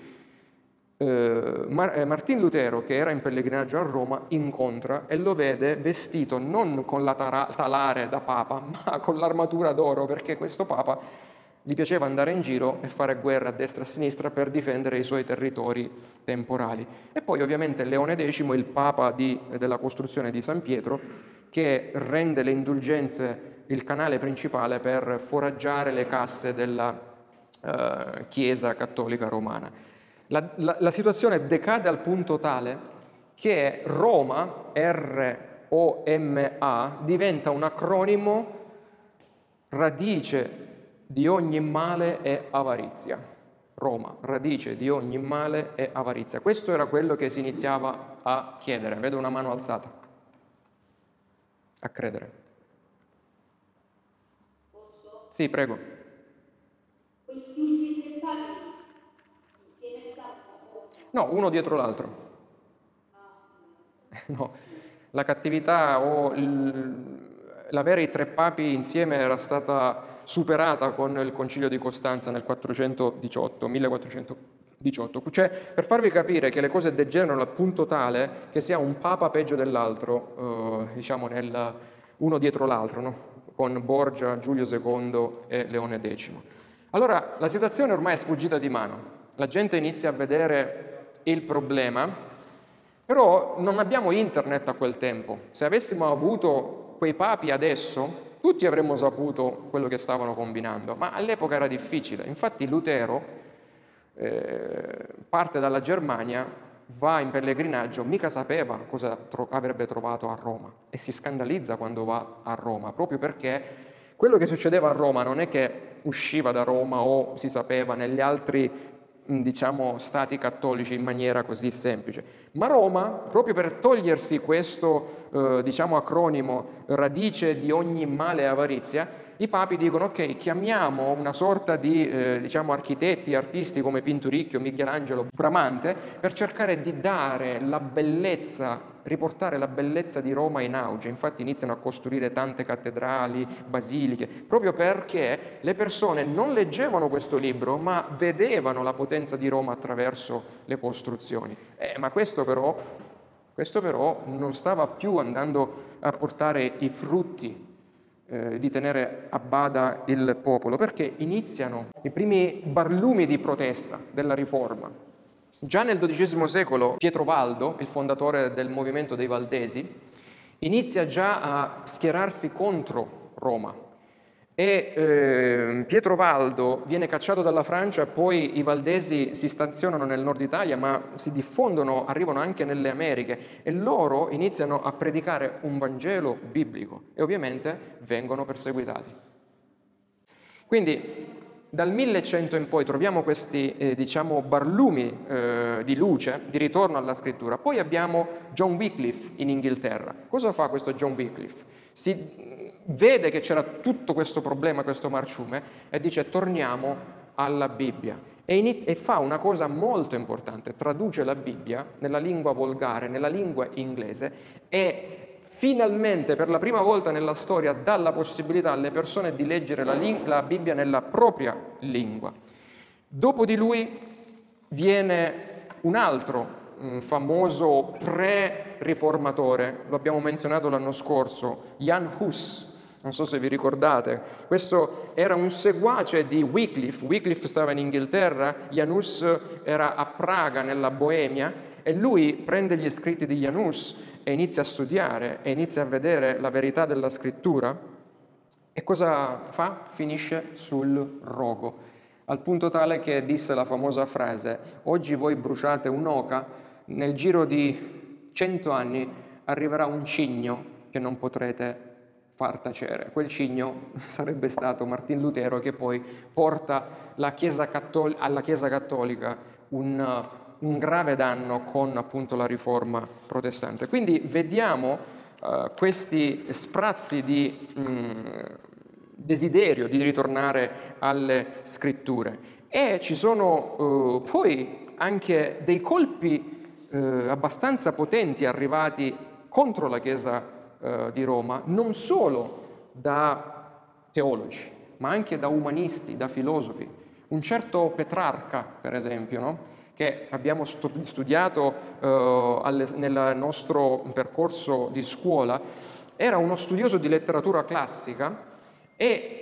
A: eh, eh, Martin Lutero, che era in pellegrinaggio a Roma, incontra e lo vede vestito non con la tara- talare da papa, ma con l'armatura d'oro, perché questo papa gli piaceva andare in giro e fare guerra a destra e a sinistra per difendere i suoi territori temporali. E poi ovviamente Leone X, il papa di, della costruzione di San Pietro, che rende le indulgenze il canale principale per foraggiare le casse della eh, Chiesa cattolica romana. La, la, la situazione decade al punto tale che Roma, R-O-M-A, diventa un acronimo radice di ogni male è avarizia. Roma, radice di ogni male è avarizia. Questo era quello che si iniziava a chiedere. Vedo una mano alzata. A credere. Sì, prego. Questi insieme No, uno dietro l'altro. No, la cattività o l'avere i tre papi insieme era stata superata con il concilio di Costanza nel 418, 1418. Cioè, per farvi capire che le cose degenerano al punto tale che sia un papa peggio dell'altro, eh, diciamo, nel, uno dietro l'altro, no? con Borgia, Giulio II e Leone X. Allora la situazione ormai è sfuggita di mano, la gente inizia a vedere il problema, però non abbiamo internet a quel tempo. Se avessimo avuto quei papi adesso, tutti avremmo saputo quello che stavano combinando, ma all'epoca era difficile. Infatti Lutero eh, parte dalla Germania va in pellegrinaggio mica sapeva cosa tro- avrebbe trovato a Roma e si scandalizza quando va a Roma, proprio perché quello che succedeva a Roma non è che usciva da Roma o si sapeva negli altri diciamo, stati cattolici in maniera così semplice. Ma Roma, proprio per togliersi questo eh, diciamo, acronimo radice di ogni male e avarizia, i papi dicono ok, chiamiamo una sorta di eh, diciamo, architetti, artisti come Pinturicchio, Michelangelo, Bramante, per cercare di dare la bellezza, riportare la bellezza di Roma in auge. Infatti iniziano a costruire tante cattedrali, basiliche, proprio perché le persone non leggevano questo libro, ma vedevano la potenza di Roma attraverso le costruzioni. Eh, ma questo però, questo però non stava più andando a portare i frutti eh, di tenere a bada il popolo, perché iniziano i primi barlumi di protesta della riforma. Già nel XII secolo Pietro Valdo, il fondatore del movimento dei Valdesi, inizia già a schierarsi contro Roma, e eh, Pietro Valdo viene cacciato dalla Francia, poi i valdesi si stazionano nel nord Italia, ma si diffondono, arrivano anche nelle Americhe e loro iniziano a predicare un Vangelo biblico e ovviamente vengono perseguitati. Quindi dal 1100 in poi troviamo questi eh, diciamo, barlumi eh, di luce, di ritorno alla scrittura. Poi abbiamo John Wycliffe in Inghilterra. Cosa fa questo John Wycliffe? Si vede che c'era tutto questo problema, questo marciume, e dice torniamo alla Bibbia e, in, e, fa una cosa molto importante, traduce la Bibbia nella lingua volgare, nella lingua inglese e finalmente per la prima volta nella storia dà la possibilità alle persone di leggere la, la Bibbia nella propria lingua. Dopo di lui viene un altro un famoso pre-riformatore, lo abbiamo menzionato l'anno scorso, Jan Hus, non so se vi ricordate, questo era un seguace di Wycliffe, Wycliffe stava in Inghilterra, Janus era a Praga nella Boemia e lui prende gli scritti di Janus e inizia a studiare e inizia a vedere la verità della scrittura e cosa fa? Finisce sul rogo, al punto tale che disse la famosa frase, oggi voi bruciate un'oca, nel giro di cento anni arriverà un cigno che non potrete far tacere. Quel cigno sarebbe stato Martin Lutero che poi porta Chiesa Cattol- alla Chiesa Cattolica un, un, grave danno con appunto la riforma protestante. Quindi vediamo uh, questi sprazzi di mh, mm, desiderio di ritornare alle scritture e ci sono uh, poi anche dei colpi uh, abbastanza potenti arrivati contro la Chiesa eh, di Roma, non solo da teologi, ma anche da umanisti, da filosofi. Un certo Petrarca, per esempio, no? Che abbiamo studiato eh, nel nostro percorso di scuola, era uno studioso di letteratura classica e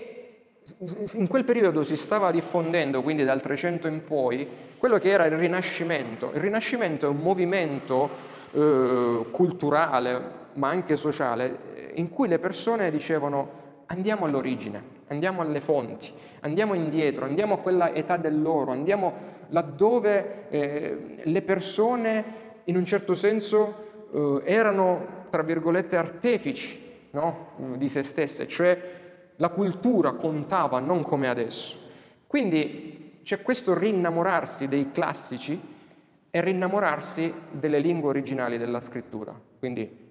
A: in quel periodo si stava diffondendo, quindi dal 300 in poi, quello che era il Rinascimento. Il Rinascimento è un movimento eh, culturale, ma anche sociale, in cui le persone dicevano andiamo all'origine, andiamo alle fonti, andiamo indietro, andiamo a quella età dell'oro, andiamo laddove eh, le persone in un certo senso eh, erano, tra virgolette, artefici no? di se stesse, cioè la cultura contava non come adesso. Quindi c'è questo rinnamorarsi dei classici e rinnamorarsi delle lingue originali della scrittura. Quindi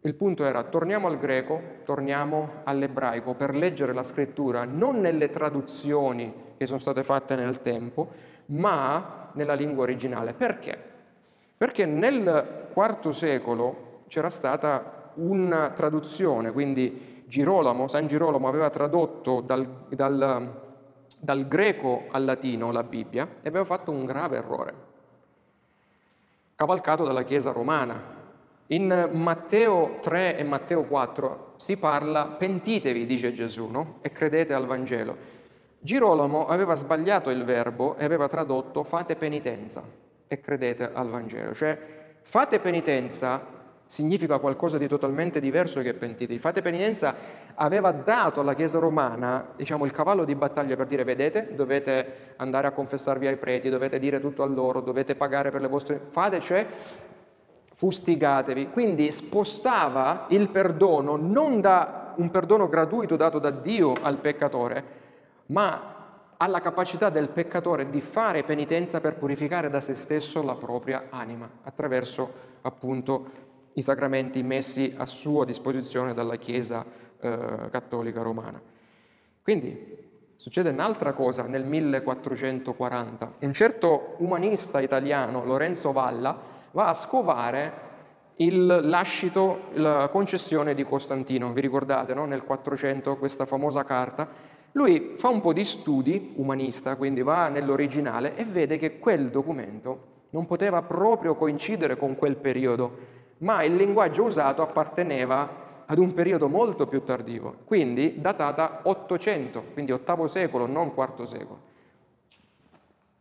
A: il punto era torniamo al greco, torniamo all'ebraico per leggere la scrittura non nelle traduzioni che sono state fatte nel tempo, ma nella lingua originale. Perché? Perché nel IV secolo c'era stata una traduzione, quindi Girolamo, San Girolamo aveva tradotto dal, dal, dal greco al latino la Bibbia e aveva fatto un grave errore, cavalcato dalla Chiesa romana, in Matteo 3 e Matteo 4 si parla pentitevi, dice Gesù, no? e credete al Vangelo. Girolamo aveva sbagliato il verbo e aveva tradotto fate penitenza e credete al Vangelo. Cioè fate penitenza significa qualcosa di totalmente diverso che pentitevi. Fate penitenza aveva dato alla Chiesa romana diciamo, il cavallo di battaglia per dire vedete, dovete andare a confessarvi ai preti, dovete dire tutto a loro, dovete pagare per le vostre... Fate, cioè fustigatevi. Quindi spostava il perdono non da un perdono gratuito dato da Dio al peccatore, ma alla capacità del peccatore di fare penitenza per purificare da se stesso la propria anima attraverso appunto i sacramenti messi a sua disposizione dalla Chiesa eh, cattolica romana. Quindi succede un'altra cosa nel 1440. Un certo umanista italiano, Lorenzo Valla, va a scovare il lascito, la concessione di Costantino. Vi ricordate, no? nel 400 questa famosa carta? Lui fa un po' di studi, umanista, quindi va nell'originale e vede che quel documento non poteva proprio coincidere con quel periodo, ma il linguaggio usato apparteneva ad un periodo molto più tardivo, quindi datata 800, quindi VIII secolo, non IV secolo.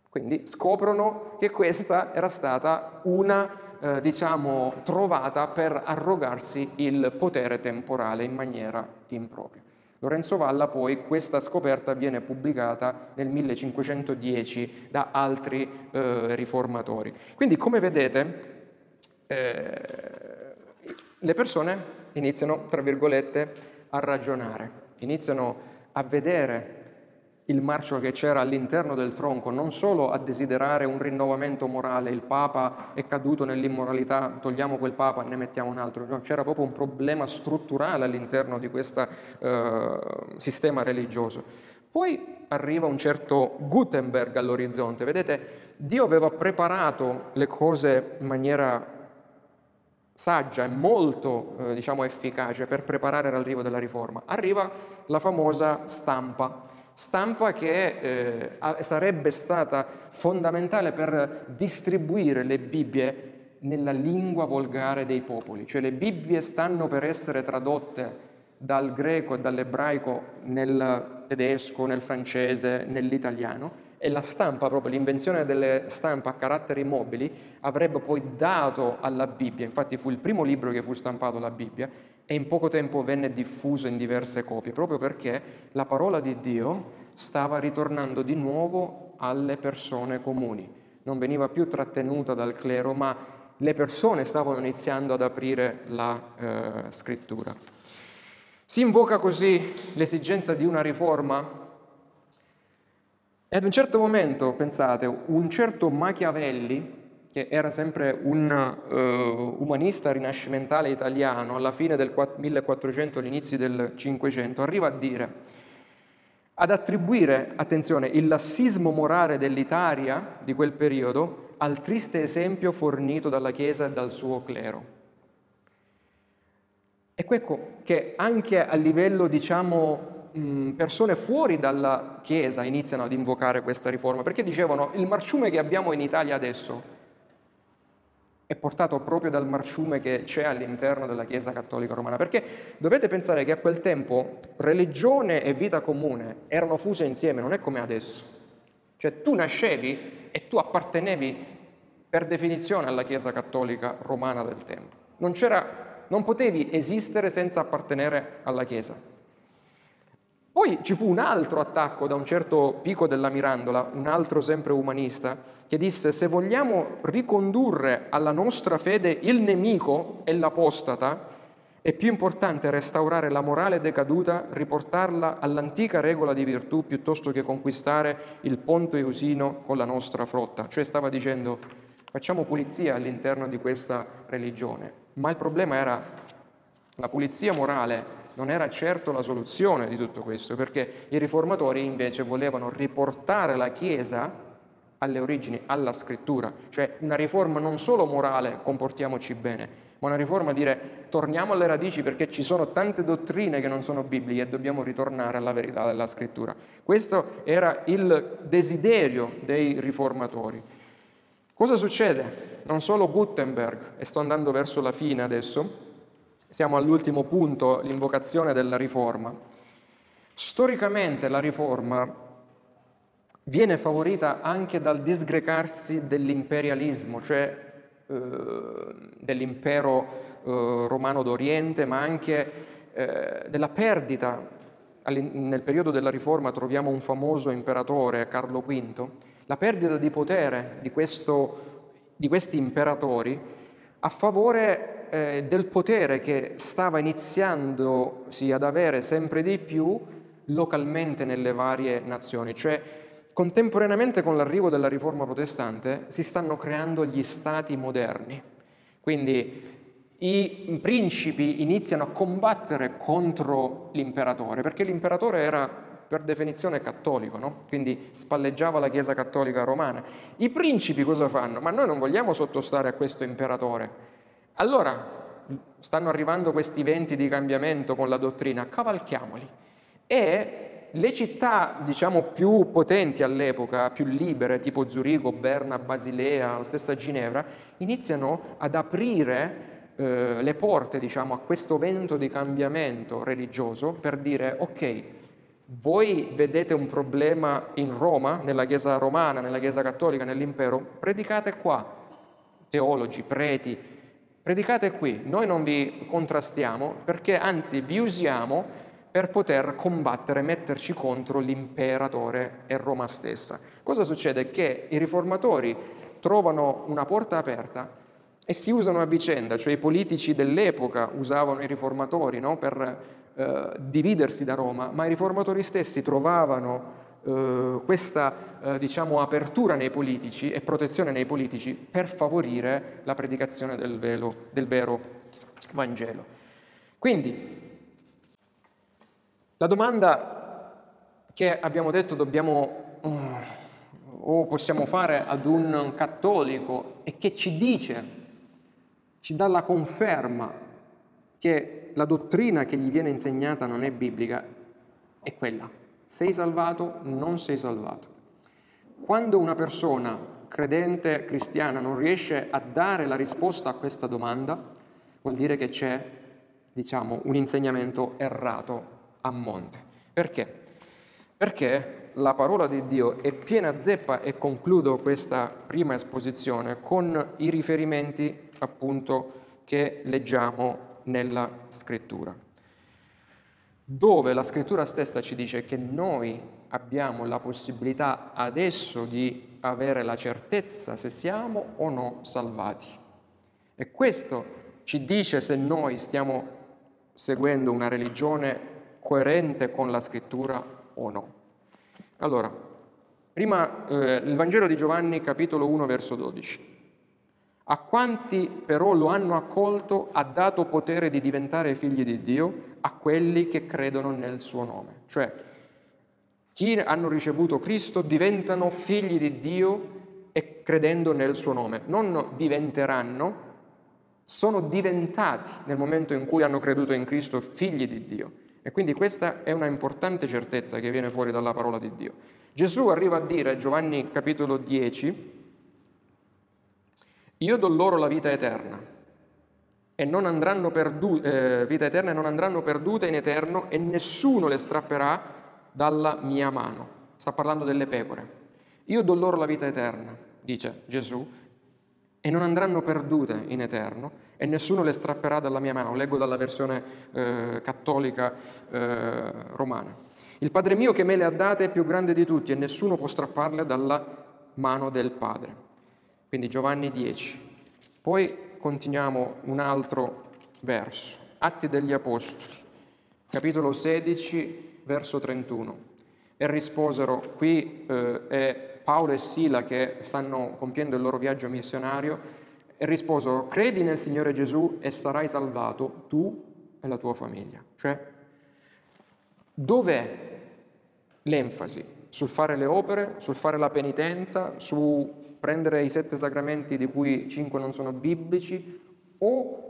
A: Quindi scoprono che questa era stata una, eh, diciamo, trovata per arrogarsi il potere temporale in maniera impropria. Lorenzo Valla poi questa scoperta viene pubblicata nel 1510 da altri eh, riformatori. Quindi come vedete eh, le persone iniziano, tra virgolette, a ragionare, iniziano a vedere il marcio che c'era all'interno del tronco, non solo a desiderare un rinnovamento morale, il Papa è caduto nell'immoralità, togliamo quel Papa e ne mettiamo un altro, no, c'era proprio un problema strutturale all'interno di questo eh, sistema religioso. Poi arriva un certo Gutenberg all'orizzonte. Vedete, Dio aveva preparato le cose in maniera saggia e molto eh, diciamo, efficace per preparare l'arrivo della riforma. Arriva la famosa stampa, stampa che eh, sarebbe stata fondamentale per distribuire le Bibbie nella lingua volgare dei popoli, cioè le Bibbie stanno per essere tradotte dal greco e dall'ebraico nel tedesco, nel francese, nell'italiano e la stampa, proprio l'invenzione delle stampe a caratteri mobili, avrebbe poi dato alla Bibbia, infatti fu il primo libro che fu stampato la Bibbia e in poco tempo venne diffuso in diverse copie, proprio perché la parola di Dio stava ritornando di nuovo alle persone comuni, non veniva più trattenuta dal clero, ma le persone stavano iniziando ad aprire la eh, scrittura. Si invoca così l'esigenza di una riforma e ad un certo momento, pensate, un certo Machiavelli, che era sempre un uh, umanista rinascimentale italiano alla fine del 1400, all'inizio del 500, arriva a dire, ad attribuire, attenzione, il lassismo morale dell'Italia di quel periodo al triste esempio fornito dalla Chiesa e dal suo clero. Ecco, ecco che anche a livello, diciamo, persone fuori dalla Chiesa iniziano ad invocare questa riforma, perché dicevano il marciume che abbiamo in Italia adesso è portato proprio dal marciume che c'è all'interno della Chiesa Cattolica Romana, perché dovete pensare che a quel tempo religione e vita comune erano fuse insieme, non è come adesso. Cioè tu nascevi e tu appartenevi per definizione alla Chiesa Cattolica Romana del tempo. Non, non potevi esistere senza appartenere alla Chiesa. Poi ci fu un altro attacco da un certo Pico della Mirandola, un altro sempre umanista, che disse se vogliamo ricondurre alla nostra fede il nemico e l'apostata, è più importante restaurare la morale decaduta, riportarla all'antica regola di virtù piuttosto che conquistare il ponte Eusino con la nostra flotta. Cioè stava dicendo facciamo pulizia all'interno di questa religione. Ma il problema era la pulizia morale non era certo la soluzione di tutto questo, perché i riformatori invece volevano riportare la Chiesa alle origini, alla scrittura, cioè una riforma non solo morale, comportiamoci bene, ma una riforma dire torniamo alle radici perché ci sono tante dottrine che non sono bibliche e dobbiamo ritornare alla verità della scrittura. Questo era il desiderio dei riformatori. Cosa succede? Non solo Gutenberg, e sto andando verso la fine adesso, siamo all'ultimo punto, l'invocazione della riforma. Storicamente la riforma viene favorita anche dal disgrecarsi dell'imperialismo, cioè eh, dell'impero eh, romano d'Oriente, ma anche eh, della perdita. Nel periodo della riforma troviamo un famoso imperatore, Carlo V, la perdita di potere di, questo, di questi imperatori a favore eh, del potere che stava iniziandosi ad avere sempre di più localmente nelle varie nazioni, cioè contemporaneamente con l'arrivo della riforma protestante si stanno creando gli stati moderni. Quindi i principi iniziano a combattere contro l'imperatore, perché l'imperatore era per definizione cattolico, no? quindi spalleggiava la Chiesa cattolica romana. I principi cosa fanno? Ma noi non vogliamo sottostare a questo imperatore, allora stanno arrivando questi venti di cambiamento con la dottrina, cavalchiamoli. E le città, diciamo, più potenti all'epoca, più libere, tipo Zurigo, Berna, Basilea, la stessa Ginevra, iniziano ad aprire eh, le porte, diciamo, a questo vento di cambiamento religioso per dire, ok, voi vedete un problema in Roma, nella Chiesa romana, nella Chiesa cattolica, nell'impero, predicate qua, teologi, preti, Predicate qui, noi non vi contrastiamo perché anzi vi usiamo per poter combattere, metterci contro l'imperatore e Roma stessa. Cosa succede? Che i riformatori trovano una porta aperta e si usano a vicenda, cioè i politici dell'epoca usavano i riformatori no? per eh, dividersi da Roma, ma i riformatori stessi trovavano eh, questa eh, diciamo, apertura nei politici e protezione nei politici per favorire la predicazione del, velo, del vero Vangelo. Quindi, la domanda che abbiamo detto dobbiamo mm, o possiamo fare ad un cattolico e che ci dice, ci dà la conferma che la dottrina che gli viene insegnata non è biblica, è quella. Sei salvato, non sei salvato. Quando una persona credente cristiana non riesce a dare la risposta a questa domanda, vuol dire che c'è, diciamo, un insegnamento errato a monte. Perché? Perché la parola di Dio è piena zeppa e concludo questa prima esposizione con i riferimenti appunto che leggiamo nella scrittura, dove la scrittura stessa ci dice che noi abbiamo la possibilità adesso di avere la certezza se siamo o no salvati. E questo ci dice se noi stiamo seguendo una religione coerente con la scrittura o no. Allora, prima eh, il Vangelo di Giovanni capitolo 1 verso 12. A quanti però lo hanno accolto ha dato potere di diventare figli di Dio, a quelli che credono nel suo nome. Cioè, chi hanno ricevuto Cristo diventano figli di Dio e credendo nel suo nome. Non diventeranno, sono diventati nel momento in cui hanno creduto in Cristo figli di Dio. E quindi questa è una importante certezza che viene fuori dalla parola di Dio. Gesù arriva a dire, Giovanni capitolo 10, io do loro la vita eterna e non andranno perdu- eh, vita eterna e non andranno perdute in eterno e nessuno le strapperà dalla mia mano. Sta parlando delle pecore. Io do loro la vita eterna, dice Gesù, e non andranno perdute in eterno e nessuno le strapperà dalla mia mano. Leggo dalla versione eh, cattolica eh, romana. Il Padre mio che me le ha date è più grande di tutti e nessuno può strapparle dalla mano del Padre. Quindi Giovanni 10. Poi continuiamo un altro verso, Atti degli Apostoli, capitolo 16, verso 31. E risposero, qui eh, è Paolo e Sila che stanno compiendo il loro viaggio missionario, e risposero, credi nel Signore Gesù e sarai salvato tu e la tua famiglia. Cioè, dov'è l'enfasi? Sul fare le opere, sul fare la penitenza, su prendere i sette sacramenti di cui cinque non sono biblici o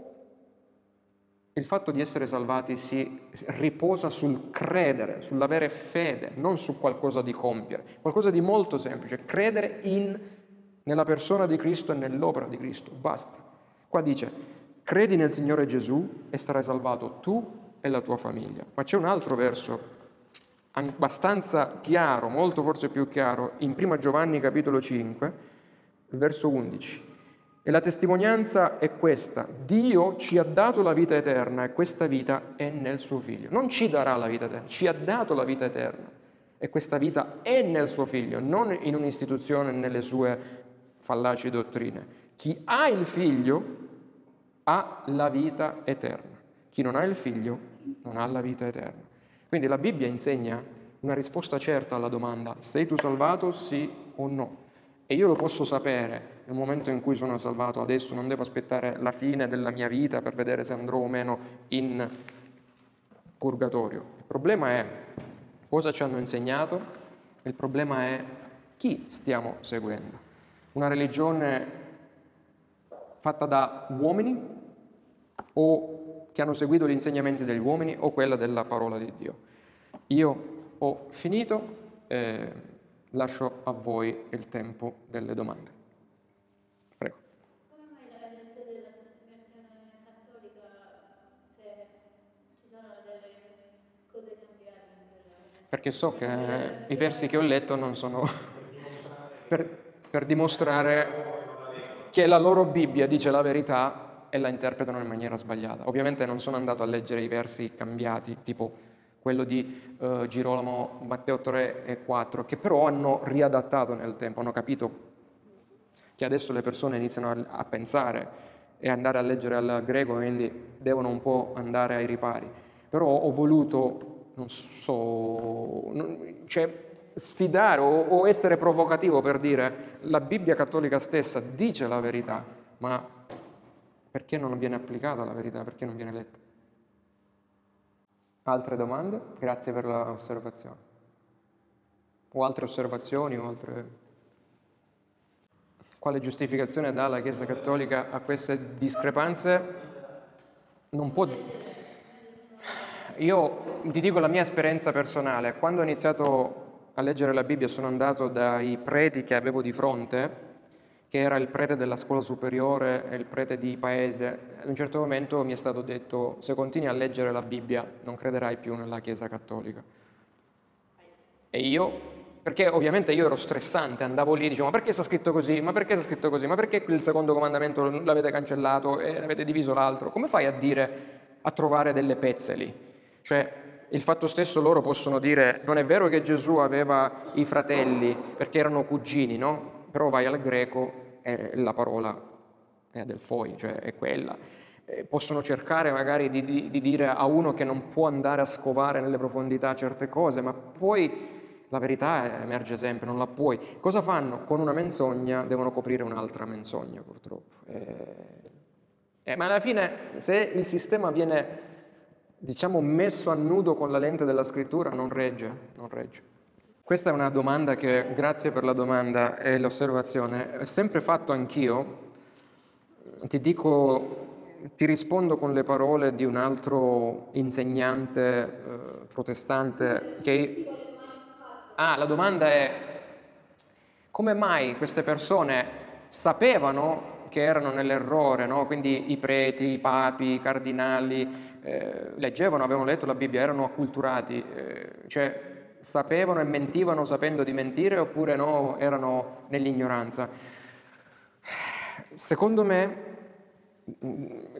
A: il fatto di essere salvati si riposa sul credere, sull'avere fede, non su qualcosa di compiere, qualcosa di molto semplice, credere in, nella persona di Cristo e nell'opera di Cristo, basta. Qua dice, credi nel Signore Gesù e sarai salvato tu e la tua famiglia. Ma c'è un altro verso abbastanza chiaro, molto forse più chiaro, in 1 Giovanni capitolo 5, il verso 11. E la testimonianza è questa, Dio ci ha dato la vita eterna e questa vita è nel suo figlio. Non ci darà la vita eterna, ci ha dato la vita eterna e questa vita è nel suo figlio, non in un'istituzione nelle sue fallaci dottrine. Chi ha il figlio ha la vita eterna, chi non ha il figlio non ha la vita eterna. Quindi la Bibbia insegna una risposta certa alla domanda, sei tu salvato sì o no? E io lo posso sapere nel momento in cui sono salvato, adesso non devo aspettare la fine della mia vita per vedere se andrò o meno in purgatorio. Il problema è cosa ci hanno insegnato, il problema è chi stiamo seguendo. Una religione fatta da uomini o che hanno seguito gli insegnamenti degli uomini o quella della parola di Dio. Io ho finito. Eh, lascio a voi il tempo delle domande. Prego. Come mai la gente della versione cattolica se ci sono delle cose cambiate? Perché so che i versi che ho letto non sono per, per dimostrare che la loro Bibbia dice la verità e la interpretano in maniera sbagliata. Ovviamente non sono andato a leggere i versi cambiati, tipo quello di uh, Girolamo, Matteo 3 e 4, che però hanno riadattato nel tempo, hanno capito che adesso le persone iniziano a, a pensare e andare a leggere al greco, quindi devono un po' andare ai ripari. Però ho voluto, non so, non, cioè, sfidare o, o essere provocativo per dire la Bibbia cattolica stessa dice la verità, ma perché non viene applicata la verità, perché non viene letta? Altre domande? Grazie per l'osservazione. O altre osservazioni o altre... Quale giustificazione dà la Chiesa Cattolica a queste discrepanze? Non può... Io ti dico la mia esperienza personale. Quando ho iniziato a leggere la Bibbia sono andato dai preti che avevo di fronte, che era il prete della scuola superiore e il prete di paese. Ad un certo momento mi è stato detto, se continui a leggere la Bibbia non crederai più nella Chiesa Cattolica. E io perché ovviamente io ero stressante, andavo lì e dicevo ma perché sta scritto così, ma perché sta scritto così, ma perché il secondo comandamento l'avete cancellato e avete diviso l'altro? Come fai a dire, a trovare delle pezze lì? Cioè il fatto stesso loro possono dire non è vero che Gesù aveva i fratelli perché erano cugini, no? Però vai al greco e la parola è del foi, cioè è quella. E possono cercare magari di, di, di dire a uno che non può andare a scovare nelle profondità certe cose, ma poi la verità emerge sempre, non la puoi. Cosa fanno? Con una menzogna devono coprire un'altra menzogna, purtroppo. Eh, eh, ma alla fine, se il sistema viene, diciamo, messo a nudo con la lente della scrittura, non regge, non regge. Questa è una domanda che, grazie per la domanda e l'osservazione, ho sempre fatto anch'io. Ti dico, ti rispondo con le parole di un altro insegnante eh, protestante che Ah, la domanda è come mai queste persone sapevano che erano nell'errore, no? quindi i preti, i papi, i cardinali, eh, leggevano, avevano letto la Bibbia, erano acculturati, eh, cioè sapevano e mentivano sapendo di mentire oppure no, erano nell'ignoranza. Secondo me,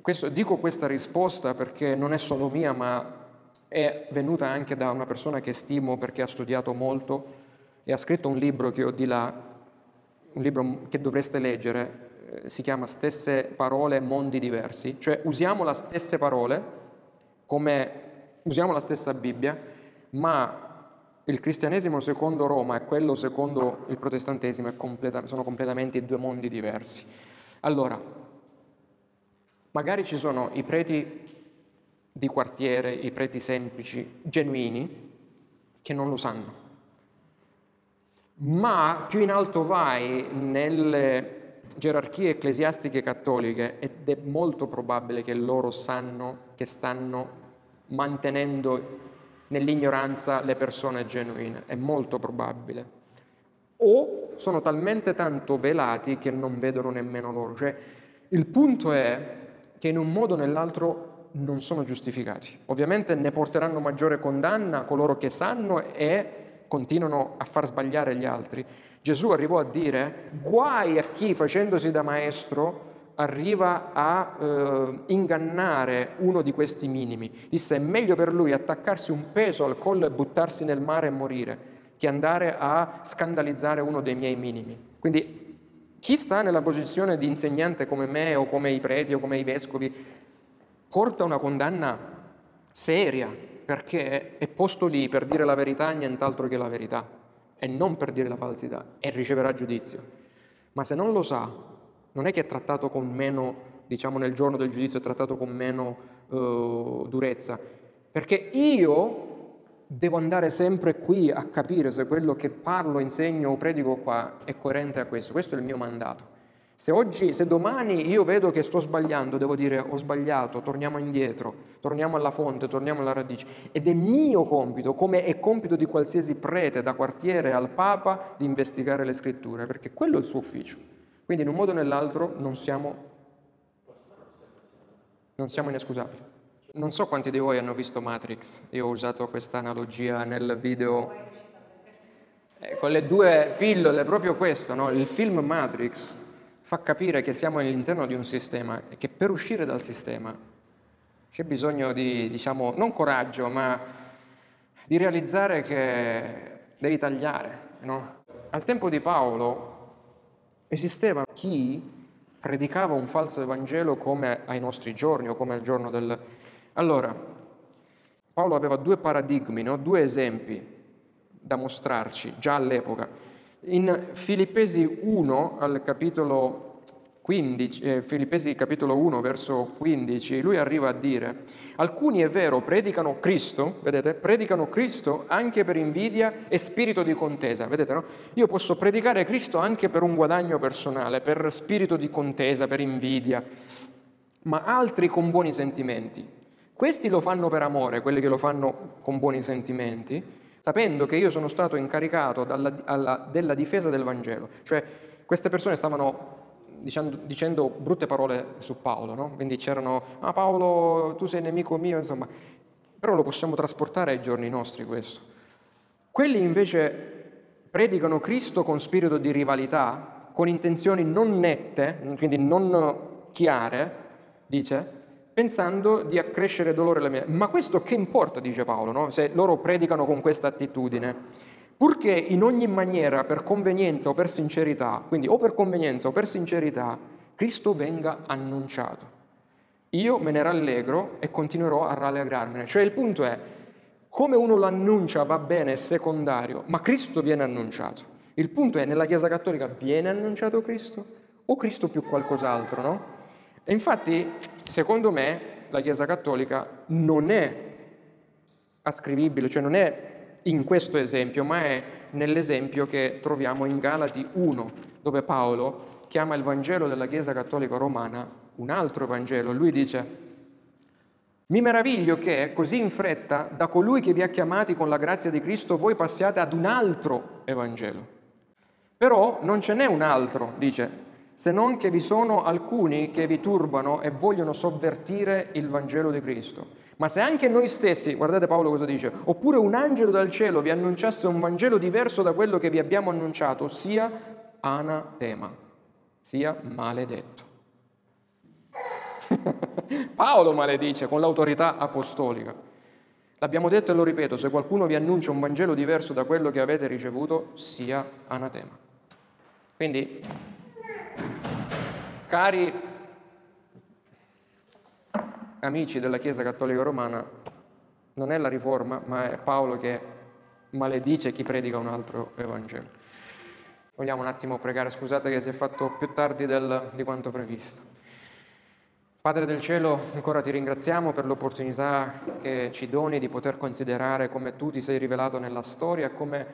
A: questo, dico questa risposta perché non è solo mia, ma è venuta anche da una persona che stimo perché ha studiato molto e ha scritto un libro che ho di là, un libro che dovreste leggere, eh, si chiama Stesse parole, mondi diversi, cioè usiamo le stesse parole, come usiamo la stessa Bibbia, ma il cristianesimo secondo Roma e quello secondo il protestantesimo completa, sono completamente due mondi diversi. Allora, magari ci sono i preti di quartiere, i preti semplici, genuini, che non lo sanno. Ma più in alto vai nelle gerarchie ecclesiastiche cattoliche ed è molto probabile che loro sanno che stanno mantenendo nell'ignoranza le persone genuine, è molto probabile. O sono talmente tanto velati che non vedono nemmeno loro. Cioè, il punto è che in un modo o nell'altro non sono giustificati. Ovviamente ne porteranno maggiore condanna coloro che sanno e continuano a far sbagliare gli altri. Gesù arrivò a dire guai a chi facendosi da maestro arriva a eh, ingannare uno di questi minimi. Disse è meglio per lui attaccarsi un peso al collo e buttarsi nel mare e morire che andare a scandalizzare uno dei miei minimi. Quindi chi sta nella posizione di insegnante come me o come i preti o come i vescovi porta una condanna seria, perché è posto lì per dire la verità e nient'altro che la verità, e non per dire la falsità, e riceverà giudizio. Ma se non lo sa, non è che è trattato con meno, diciamo nel giorno del giudizio è trattato con meno uh, durezza, perché io devo andare sempre qui a capire se quello che parlo, insegno o predico qua è coerente a questo, questo è il mio mandato. Se oggi, se domani io vedo che sto sbagliando, devo dire ho sbagliato, torniamo indietro, torniamo alla fonte, torniamo alla radice. Ed è mio compito, come è compito di qualsiasi prete, da quartiere al Papa, di investigare le scritture, perché quello è il suo ufficio. Quindi in un modo o nell'altro non siamo, non siamo inescusabili. Non so quanti di voi hanno visto Matrix, io ho usato questa analogia nel video eh, con le due pillole, proprio questo, no? il film Matrix fa capire che siamo all'interno di un sistema e che per uscire dal sistema c'è bisogno di, diciamo, non coraggio, ma di realizzare che devi tagliare. No? Al tempo di Paolo esisteva chi predicava un falso Evangelo come ai nostri giorni o come al giorno del... Allora, Paolo aveva due paradigmi, no? due esempi da mostrarci già all'epoca. In Filippesi 1, al capitolo 15, eh, Filippesi capitolo 1 verso 15, lui arriva a dire, alcuni è vero predicano Cristo, vedete, predicano Cristo anche per invidia e spirito di contesa, vedete no? Io posso predicare Cristo anche per un guadagno personale, per spirito di contesa, per invidia, ma altri con buoni sentimenti. Questi lo fanno per amore, quelli che lo fanno con buoni sentimenti, sapendo che io sono stato incaricato dalla, alla, della difesa del Vangelo. Cioè, queste persone stavano dicendo, dicendo brutte parole su Paolo, no? quindi c'erano, ah Paolo tu sei nemico mio, insomma, però lo possiamo trasportare ai giorni nostri questo. Quelli invece predicano Cristo con spirito di rivalità, con intenzioni non nette, quindi non chiare, dice, pensando di accrescere dolore alla mia. Ma questo che importa, dice Paolo, no? se loro predicano con questa attitudine? Purché in ogni maniera, per convenienza o per sincerità, quindi o per convenienza o per sincerità, Cristo venga annunciato. Io me ne rallegro e continuerò a rallegrarmene. Cioè il punto è, come uno l'annuncia va bene, è secondario, ma Cristo viene annunciato. Il punto è, nella Chiesa Cattolica viene annunciato Cristo o Cristo più qualcos'altro, no? E infatti, secondo me, la Chiesa Cattolica non è ascrivibile, cioè non è in questo esempio, ma è nell'esempio che troviamo in Galati 1, dove Paolo chiama il Vangelo della Chiesa Cattolica Romana un altro Vangelo. Lui dice, mi meraviglio che così in fretta da colui che vi ha chiamati con la grazia di Cristo voi passiate ad un altro Evangelo. Però non ce n'è un altro, dice, se non che vi sono alcuni che vi turbano e vogliono sovvertire il Vangelo di Cristo. Ma se anche noi stessi, guardate Paolo cosa dice, oppure un angelo dal cielo vi annunciasse un Vangelo diverso da quello che vi abbiamo annunciato, sia anatema, sia maledetto. Paolo maledice con l'autorità apostolica. L'abbiamo detto e lo ripeto, se qualcuno vi annuncia un Vangelo diverso da quello che avete ricevuto, sia anatema. Quindi, cari amici della Chiesa Cattolica Romana, non è la riforma, ma è Paolo che maledice chi predica un altro Evangelo. Vogliamo un attimo pregare, scusate che si è fatto più tardi del, di quanto previsto. Padre del cielo, ancora ti ringraziamo per l'opportunità che ci doni di poter considerare come tu ti sei rivelato nella storia, come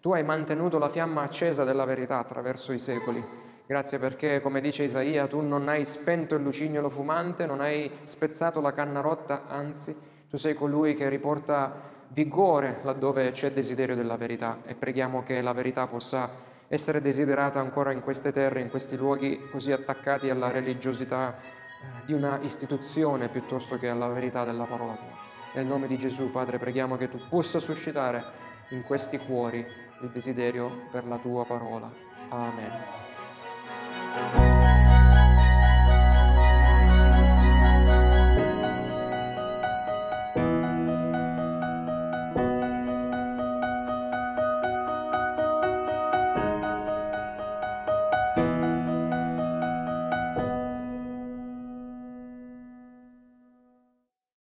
A: tu hai mantenuto la fiamma accesa della verità attraverso i secoli Grazie perché, come dice Isaia, tu non hai spento il lucignolo fumante, non hai spezzato la canna rotta, anzi, tu sei colui che riporta vigore laddove c'è desiderio della verità e preghiamo che la verità possa essere desiderata ancora in queste terre, in questi luoghi così attaccati alla religiosità eh, di una istituzione piuttosto che alla verità della parola tua. Nel nome di Gesù, Padre, preghiamo che tu possa suscitare in questi cuori il desiderio per la tua parola. Amen. Bye.